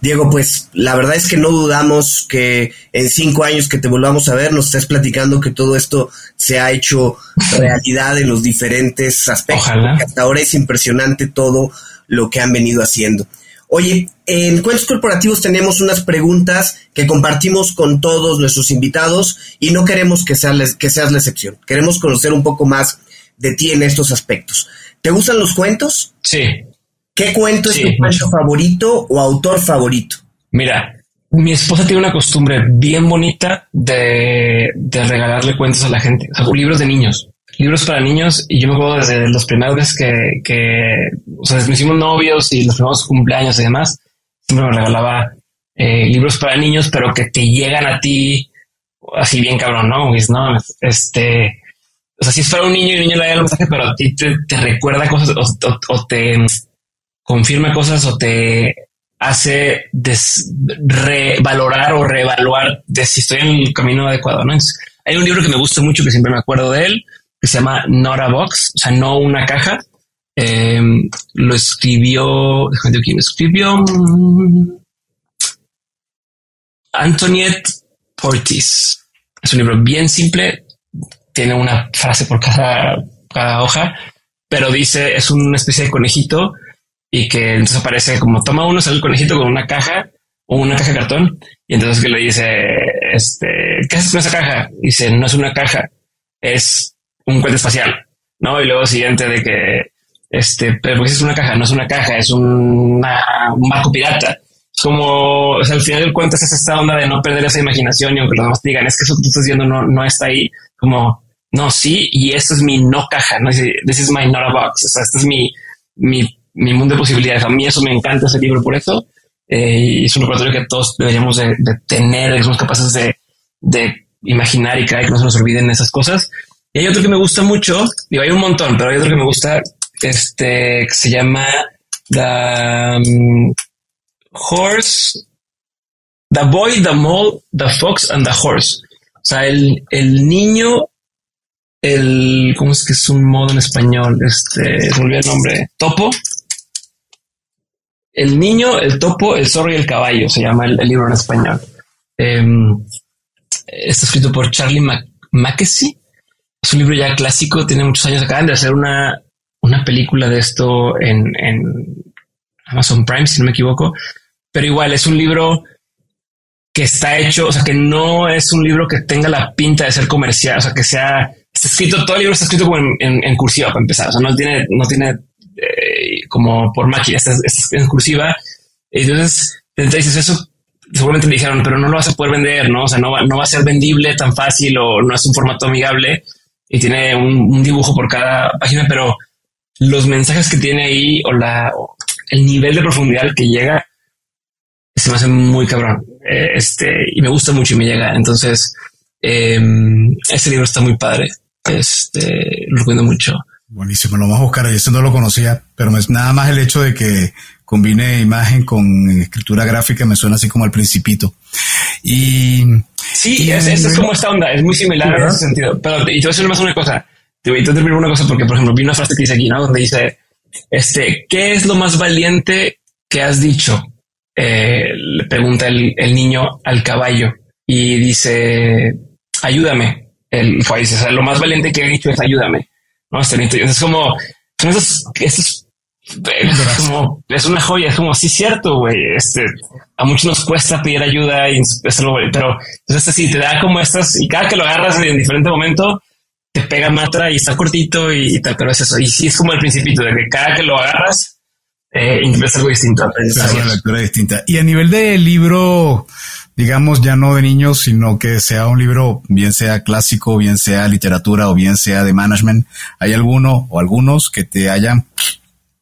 Diego, pues la verdad es que no dudamos que en cinco años que te volvamos a ver nos estés platicando que todo esto se ha hecho realidad en los diferentes aspectos. Ojalá. Hasta ahora es impresionante todo lo que han venido haciendo. Oye, en Cuentos Corporativos tenemos unas preguntas que compartimos con todos nuestros invitados y no queremos que, que seas la excepción. Queremos conocer un poco más de ti en estos aspectos. ¿Te gustan los cuentos? Sí, ¿Qué cuento es tu cuento favorito o autor favorito? Mira, mi esposa tiene una costumbre bien bonita de, regalarle cuentos a la gente, o libros de niños, libros para niños. Y yo me acuerdo desde los primeros veces que, que o sea, desde hicimos novios y los primeros cumpleaños y demás, siempre me regalaba eh, libros para niños, pero que te llegan a ti así bien cabrón, ¿no? Pues, no, este, o sea, si es para un niño y el niño le da el mensaje, pero a ti te, recuerda cosas o te confirma cosas o te hace revalorar o reevaluar de si estoy en el camino adecuado. ¿no? hay un libro que me gusta mucho, que siempre me acuerdo de él, que se llama Not a Box, o sea, no una caja. Em, lo escribió, déjame quién escribió. Antoniette Portis. Es un libro bien simple, tiene una frase por cada, cada hoja, pero dice, es una especie de conejito y que entonces aparece como toma uno, sale el conejito con una caja o una caja de cartón y entonces que le dice, este, ¿qué haces con esa caja? dice, no es una caja, es un cuento espacial, ¿no? Y luego siguiente de que, este, pero es una caja? No es una caja, es un barco pirata. Como, al final del cuento es esta onda de no perder esa imaginación y aunque los demás digan, es que eso que tú estás viendo no, no está ahí, como, no, sí, y esto es mi no caja, no, this is my not a box, o sea, este es mi, mi mi mundo de posibilidades. A mí eso me encanta ese libro por eso. Eh, y es un repertorio que todos deberíamos de, tener, que somos capaces de, de, imaginar y creer que no se nos olviden esas cosas. Y hay otro que me gusta mucho, digo, hay un montón, pero hay otro que me gusta, este, que se llama The um, Horse, The Boy, The Mole, The Fox and The Horse. O sea, el, el niño, el, ¿cómo es que es un modo en español? Este, se olvidó el nombre. Topo. El niño, el topo, el zorro y el caballo, se llama el, libro en español. Em, está escrito por Charlie Mackesy. Es un libro ya clásico, tiene muchos años. Acaban de hacer una, una película de esto en, en Amazon Prime, si no me equivoco. Pero igual es un libro que está hecho, o sea, que no es un libro que tenga la pinta de ser comercial, o sea, que sea, escrito, todo el libro está escrito como en, en, cursiva para empezar, o sea, no tiene, no tiene eh, como por máquina, está, en cursiva. Entonces, dices eso, seguramente me dijeron, pero no lo vas a poder vender, ¿no? O sea, no va, no va a ser vendible tan fácil o no es un formato amigable y tiene un, dibujo por cada página, pero los mensajes que tiene ahí o la, el nivel de profundidad que llega se me hace muy cabrón. Eh, este, y me gusta mucho y me llega. Entonces, eh, este libro está muy padre. Este, lo recomiendo mucho. Buenísimo, lo vamos a buscar. Yo no lo conocía, pero es nada más el hecho de que combine imagen con escritura gráfica me suena así como al principito. Y sí, es, es, como esta onda, es muy similar en ese sentido. Pero y te voy a decir más una cosa. Te voy a terminar una cosa porque, por ejemplo, vi una frase que dice aquí, ¿no? Donde dice, este, ¿qué es lo más valiente que has dicho? Eh, le pregunta el, niño al caballo y dice, ayúdame. El caballo dice, lo más valiente que he dicho es ayúdame. No, este, es como, es como, es una joya, es como, sí, cierto, güey. Este, a muchos nos cuesta pedir ayuda, y pero entonces sí, te da como estas, y cada que lo agarras en diferente momento, te pega matra y está cortito y, tal, pero es eso. Y sí, es como el principito de que cada que lo agarras, eh, algo distinto. una lectura distinta. Y a nivel de libro, digamos, ya no de niños, sino que sea un libro, bien sea clásico, bien sea literatura o bien sea de management, ¿hay alguno o algunos que te hayan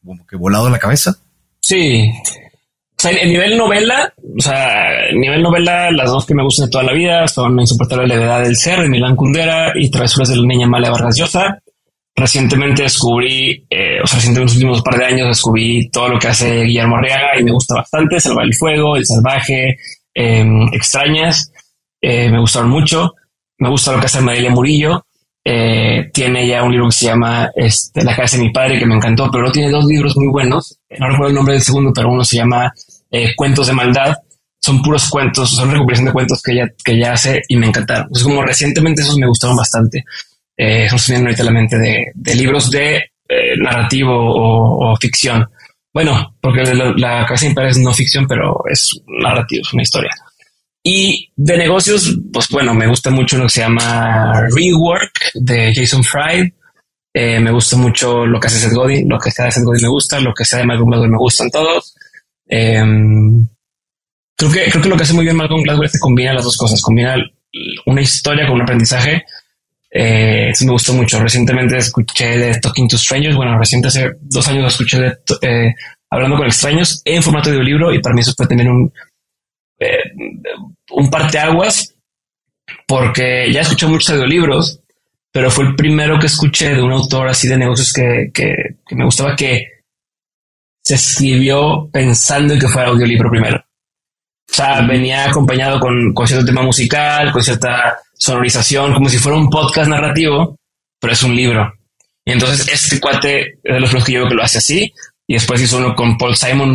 como que volado la cabeza? Sí. O sea, el nivel novela, o sea, el nivel novela, las dos que me gustan de toda la vida son Insoportable Levedad del Ser de Milán Kundera y Travesuras de la Niña Mala Vargas Llosa. Recientemente descubrí, eh, o sea, recientemente en los últimos par de años descubrí todo lo que hace Guillermo Arriaga y me gusta bastante. Salvar el Fuego, El Salvaje, em, Extrañas, eh, me gustaron mucho. Me gusta lo que hace María Murillo. Eh, tiene ya un libro que se llama este, La casa de mi padre, que me encantó, pero tiene dos libros muy buenos. No recuerdo el nombre del segundo, pero uno se llama Cuentos de Maldad. Son puros cuentos, son recopilación de cuentos que ella, que hace y me encantaron. Es como recientemente esos me gustaron bastante eh, teniendo ahorita la mente de, libros de eh, narrativo o, ficción. Bueno, porque la, la Casa Imperial es no ficción, pero es narrativo, es una historia. Y de negocios, pues bueno, me gusta mucho lo que se llama Rework de Jason Fried. Eh, me gusta mucho lo que hace Seth Godin, lo que sea de Seth Godin me gusta, lo que sea de Malcolm Gladwell me gustan todos. Em, creo que creo que lo que hace muy bien Malcolm Gladwell es que combina las dos cosas, combina una historia con un aprendizaje eh, eso me gustó mucho. Recientemente escuché de Talking to Strangers. Bueno, reciente hace dos años escuché de eh, Hablando con extraños en formato de libro y para mí eso fue tener un, eh, un parteaguas porque ya escuché muchos audiolibros, pero fue el primero que escuché de un autor así de negocios que, que, que me gustaba que se escribió pensando en que fuera audiolibro primero. O sea, venía acompañado con, con cierto tema musical, con cierta sonorización, como si fuera un podcast narrativo, pero es un libro. Y entonces este cuate de los que yo veo que lo hace así. Y después hizo uno con Paul Simon,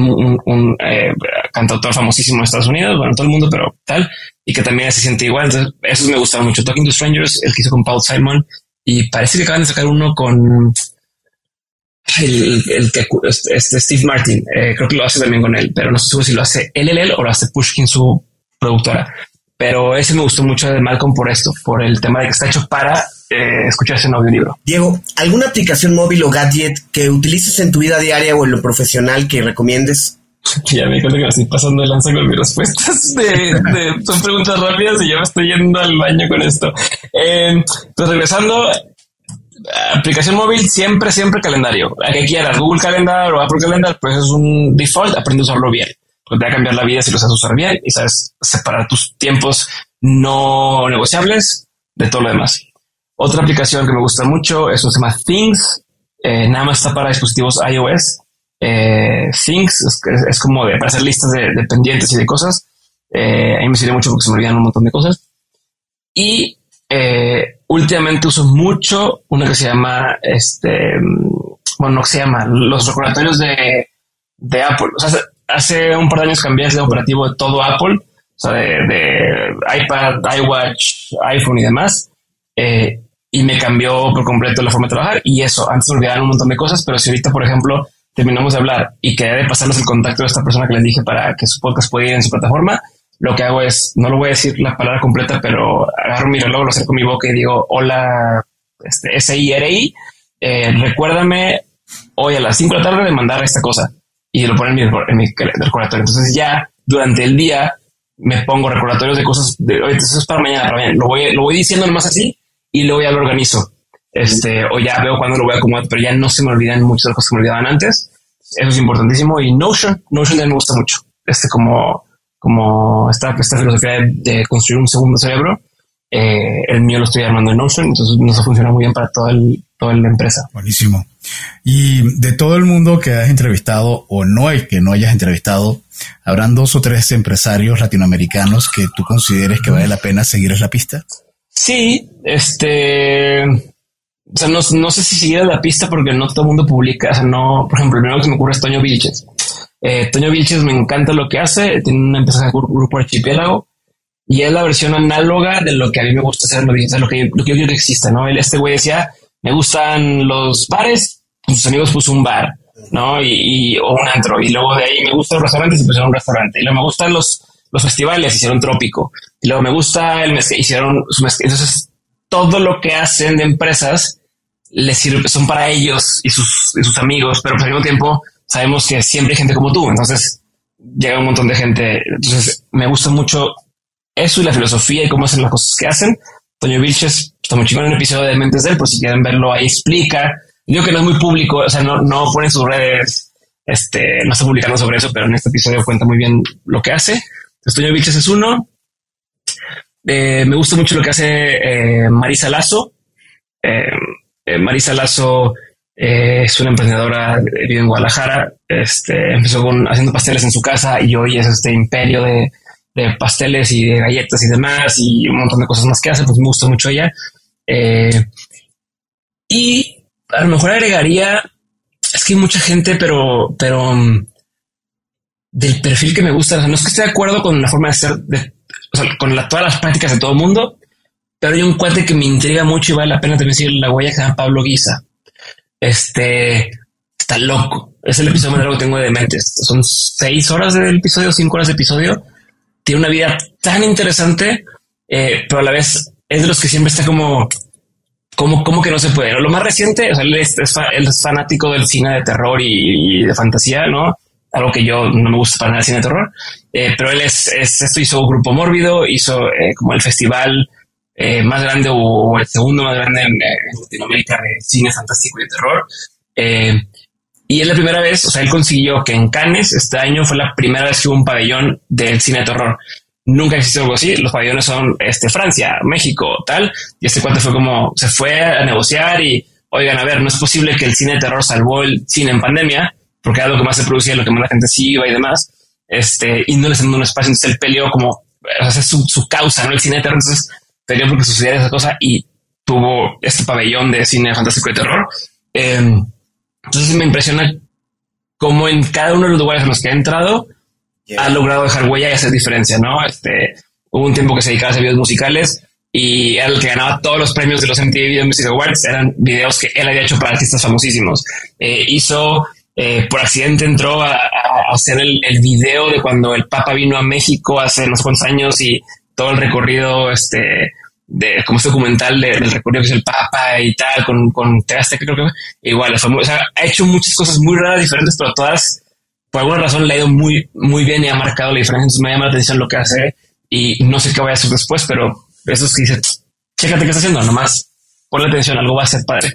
un, eh, cantautor famosísimo en Estados Unidos, bueno, en todo el mundo, pero tal, y que también se siente igual. Entonces, esos me gustaron mucho. Talking to Strangers, el que hizo con Paul Simon, y parece que acaban de sacar uno con el, que este Steve Martin. Eh, creo que lo hace también con él, pero no seguro si lo hace él, él, o lo hace Pushkin, su productora. Pero ese me gustó mucho de Malcolm por esto, por el tema de que está hecho para eh, escucharse en audiolibro. Diego, ¿alguna aplicación móvil o gadget que utilices en tu vida diaria o en lo profesional que recomiendes? Ya me di cuenta que me estoy pasando de lanza con mis respuestas. De, son preguntas rápidas y ya me estoy yendo al baño con esto. Eh, pues regresando, aplicación móvil, siempre, siempre calendario. A que quieras, Google Calendar o Apple Calendar, pues es un default, aprende a usarlo bien te va a cambiar la vida si lo sabes usar bien y sabes separar tus tiempos no negociables de todo lo demás. Otra aplicación que me gusta mucho es un se llama Things. Eh, nada más está para dispositivos iOS. eh, Things, es, como de, para hacer listas de, pendientes y de cosas. Eh, a mí me sirve mucho porque se me olvidan un montón de cosas. Y últimamente uso mucho una que se llama, este, bueno, no se llama, los recordatorios de, de Apple. O sea, hace un par de años cambié de operativo de todo Apple, o sea, de, iPad, iWatch, iPhone y demás. Eh, y me cambió por completo la forma de trabajar y eso, antes olvidaban un montón de cosas, pero si ahorita, por ejemplo, terminamos de hablar y que de pasarles el contacto de esta persona que les dije para que su podcast pueda ir en su plataforma, lo que hago es, no lo voy a decir la palabra completa, pero agarro mi reloj, lo acerco a mi boca y digo, hola, este, S-I-R-I, eh, recuérdame hoy a las 5 de la tarde de mandar esta cosa y lo ponen en mi, en mi recordatorio. Entonces ya durante el día me pongo recordatorios de cosas de, eso es para mañana, Lo voy, lo voy diciendo nomás así y luego ya lo organizo. Este, o ya veo cuándo lo voy a acomodar, pero ya no se me olvidan muchas de las cosas que me olvidaban antes. Eso es importantísimo. Y Notion, Notion también me gusta mucho. Este, como, como esta, esta filosofía de, construir un segundo cerebro. Eh, el mío lo estoy armando en Notion, entonces no funciona muy bien para toda, el, toda la empresa. Buenísimo. Y de todo el mundo que has entrevistado o no hay que no hayas entrevistado, ¿habrán dos o tres empresarios latinoamericanos que tú consideres que vale la pena seguirles la pista? Sí, este, o sea, no, sé si seguir la pista porque no todo el mundo publica, o sea, no, por ejemplo, el primero que se me ocurre es Toño Vilches. Eh, Toño Vilches me encanta lo que hace, tiene una empresa de grupo archipiélago y es la versión análoga de lo que a mí me gusta hacer, lo, que, lo que yo quiero que exista, ¿no? Este güey decía, me gustan los bares, sus amigos puso un bar, ¿no? Y, o un antro, y luego de ahí me gustan los restaurantes y pusieron un restaurante, y luego me gustan los, los festivales, hicieron trópico. Y luego me gusta el mezcal, hicieron su mezcal. Entonces, todo lo que hacen de empresas les sirve, son para ellos y sus, sus amigos, pero al mismo tiempo sabemos que siempre hay gente como tú. Entonces, llega un montón de gente. Entonces, me gusta mucho eso y la filosofía y cómo hacen las cosas que hacen. Toño Vilches está muy chico en un episodio de Mentes de él, pues si quieren verlo ahí explica. Digo que no es muy público, o sea, no, no pone sus redes, este, no está publicando sobre eso, pero en este episodio cuenta muy bien lo que hace. Toño Vilches es uno. Eh, me gusta mucho lo que hace eh, Marisa Lazo. Eh, Marisa Lazo es una emprendedora, vive en Guadalajara. Este, empezó con, haciendo pasteles en su casa y hoy es este imperio de, pasteles y de galletas y demás y un montón de cosas más que hace. Pues me gusta mucho ella. Y a lo mejor agregaría, es que hay mucha gente, pero, pero mm, del perfil que me gusta. no es que esté de acuerdo con la forma de ser, con todas las prácticas de todo el mundo, pero hay un cuate que me intriga mucho y vale la pena también decir la huella que se llama Pablo Guisa. Este está loco. Es el episodio más largo que tengo de Mentes. Son seis horas del episodio, cinco horas de episodio. Tiene una vida tan interesante, eh, pero a la vez es de los que siempre está como, como, como que no se puede. Lo más reciente, o sea, él es, fanático del cine de terror y de fantasía, ¿no? algo que yo no me gusta para nada el cine de terror, eh, pero él es, esto hizo Grupo Mórbido, hizo eh, como el festival eh, más grande o, el segundo más grande en, Latinoamérica de cine fantástico y de terror. y es la primera vez, o sea, él consiguió que en Cannes este año fue la primera vez que hubo un pabellón del cine de terror. Nunca existió algo así. Los pabellones son este, Francia, México, tal. Y este cuate fue como, se fue a negociar y, oigan, a ver, no es posible que el cine de terror salvó el cine en pandemia porque era lo que más se producía, lo que más la gente sí iba y demás, este, y no les un espacio, entonces él peleó como, sea, su, su causa, ¿no? El cine de terror, entonces peleó porque sucedía esa cosa y tuvo este pabellón de cine fantástico y terror. Em, entonces me impresiona cómo en cada uno de los lugares en los que ha entrado ha logrado dejar huella y hacer diferencia, ¿no? Este, hubo un tiempo que se dedicaba a hacer videos musicales y era el que ganaba todos los premios de los MTV Video Music Awards, eran videos que él había hecho para artistas famosísimos. Eh, hizo eh, por accidente entró a, hacer el, video de cuando el Papa vino a México hace unos cuantos años y todo el recorrido, este, de como este documental del recorrido que es el Papa y tal, con, con que creo que igual, ha hecho muchas cosas muy raras, diferentes, pero todas, por alguna razón, le ha ido muy, muy bien y ha marcado la diferencia. Entonces me llama la atención lo que hace y no sé qué voy a hacer después, pero eso es que dice, chécate qué está haciendo, nomás ponle atención, algo va a ser padre.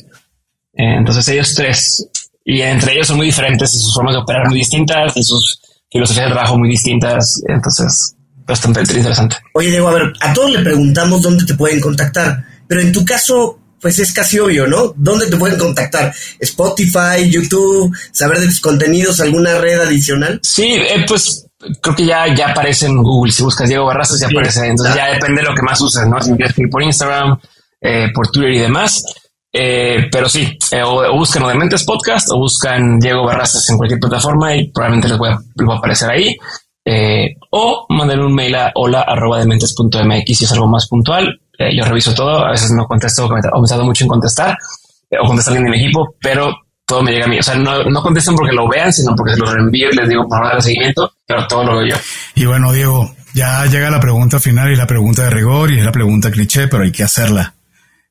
Eh, entonces ellos tres y entre ellos son muy diferentes y sus formas de operar muy distintas y sus filosofías de trabajo muy distintas. Entonces, bastante interesante. Oye, Diego, a ver, a todos le preguntamos dónde te pueden contactar, pero en tu caso, pues es casi obvio, ¿no? ¿Dónde te pueden contactar? Spotify, YouTube, saber de tus contenidos, alguna red adicional. Sí, eh, pues creo que ya, ya aparece en Google. Si buscas Diego Barrazas, ya aparece. Entonces ya depende de lo que más uses, ¿no? Si quieres por Instagram, eh, por Twitter y demás. Eh, pero sí, o, buscan o Dementes Podcast o buscan Diego Barrazas en cualquier plataforma y probablemente les voy a, les va a aparecer ahí. o manden un mail a hola arroba dementes.mx si es algo más puntual. Yo reviso todo. A veces no contesto o me he tardado mucho en contestar o contestar alguien de mi equipo, pero todo me llega a mí. O sea, no, no contestan porque lo vean, sino porque se los reenvío y les digo por favor seguimiento, pero todo lo veo yo. Y bueno, Diego, ya llega la pregunta final y la pregunta de rigor y es la pregunta cliché, pero hay que hacerla.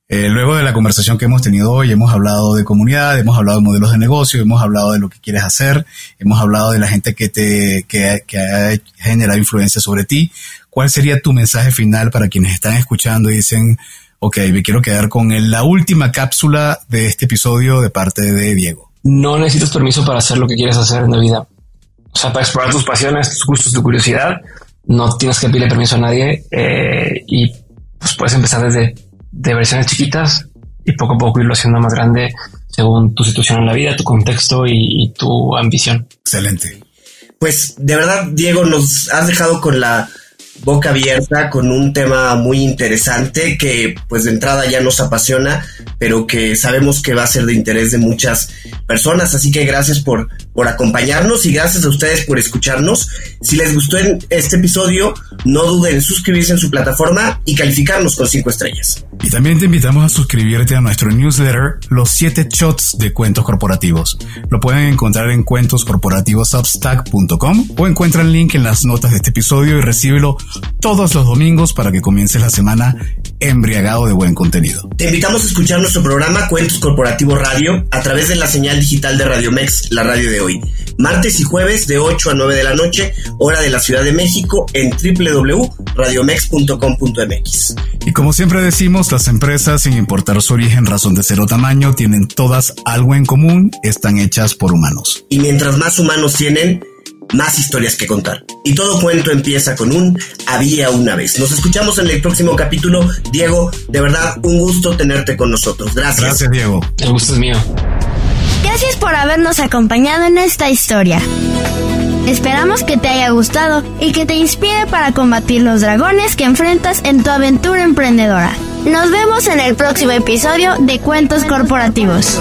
Eh, luego de la conversación que hemos tenido hoy, hemos hablado de comunidad, hemos hablado de modelos de negocio, hemos hablado de lo que quieres hacer, hemos hablado de la gente que te que, que ha generado influencia sobre ti. ¿Cuál sería tu mensaje final para quienes están escuchando y dicen, ok, me quiero quedar con la última cápsula de este episodio de parte de Diego. No necesitas permiso para hacer lo que quieres hacer en la vida. O sea, para explorar tus pasiones, tus gustos, tu curiosidad, no tienes que pedirle permiso a nadie eh, y pues puedes empezar desde de versiones chiquitas y poco a poco irlo haciendo más grande según tu situación en la vida, tu contexto y, y tu ambición. Excelente. Pues de verdad, Diego, nos has dejado con la boca abierta con un tema muy interesante que pues de entrada ya nos apasiona, pero que sabemos que va a ser de interés de muchas personas. Así que gracias por, por acompañarnos y gracias a ustedes por escucharnos. Si les gustó este episodio, no duden en suscribirse en su plataforma y calificarnos con cinco estrellas. Y también te invitamos a suscribirte a nuestro newsletter Los 7 Shots de Cuentos Corporativos. Lo pueden encontrar en cuentoscorporativosubstack.com o encuentra el link en las notas de este episodio y recíbelo todos los domingos para que comiences la semana embriagado de buen contenido. Te invitamos a escuchar nuestro programa Cuentos Corporativos Radio a través de la señal digital de Radio Mex, la radio de hoy. Martes y jueves de 8 a 9 de la noche, hora de la Ciudad de México en www.radiomex.com.mx. Y como siempre decimos, las empresas, sin importar su origen, razón de ser o tamaño, tienen todas algo en común, están hechas por humanos. Y mientras más humanos tienen, más historias que contar. Y todo cuento empieza con un había una vez. Nos escuchamos en el próximo capítulo. Diego, de verdad, un gusto tenerte con nosotros. Gracias. Gracias, Diego. El gusto es mío. Gracias por habernos acompañado en esta historia. Esperamos que te haya gustado y que te inspire para combatir los dragones que enfrentas en tu aventura emprendedora. Nos vemos en el próximo episodio de Cuentos Corporativos.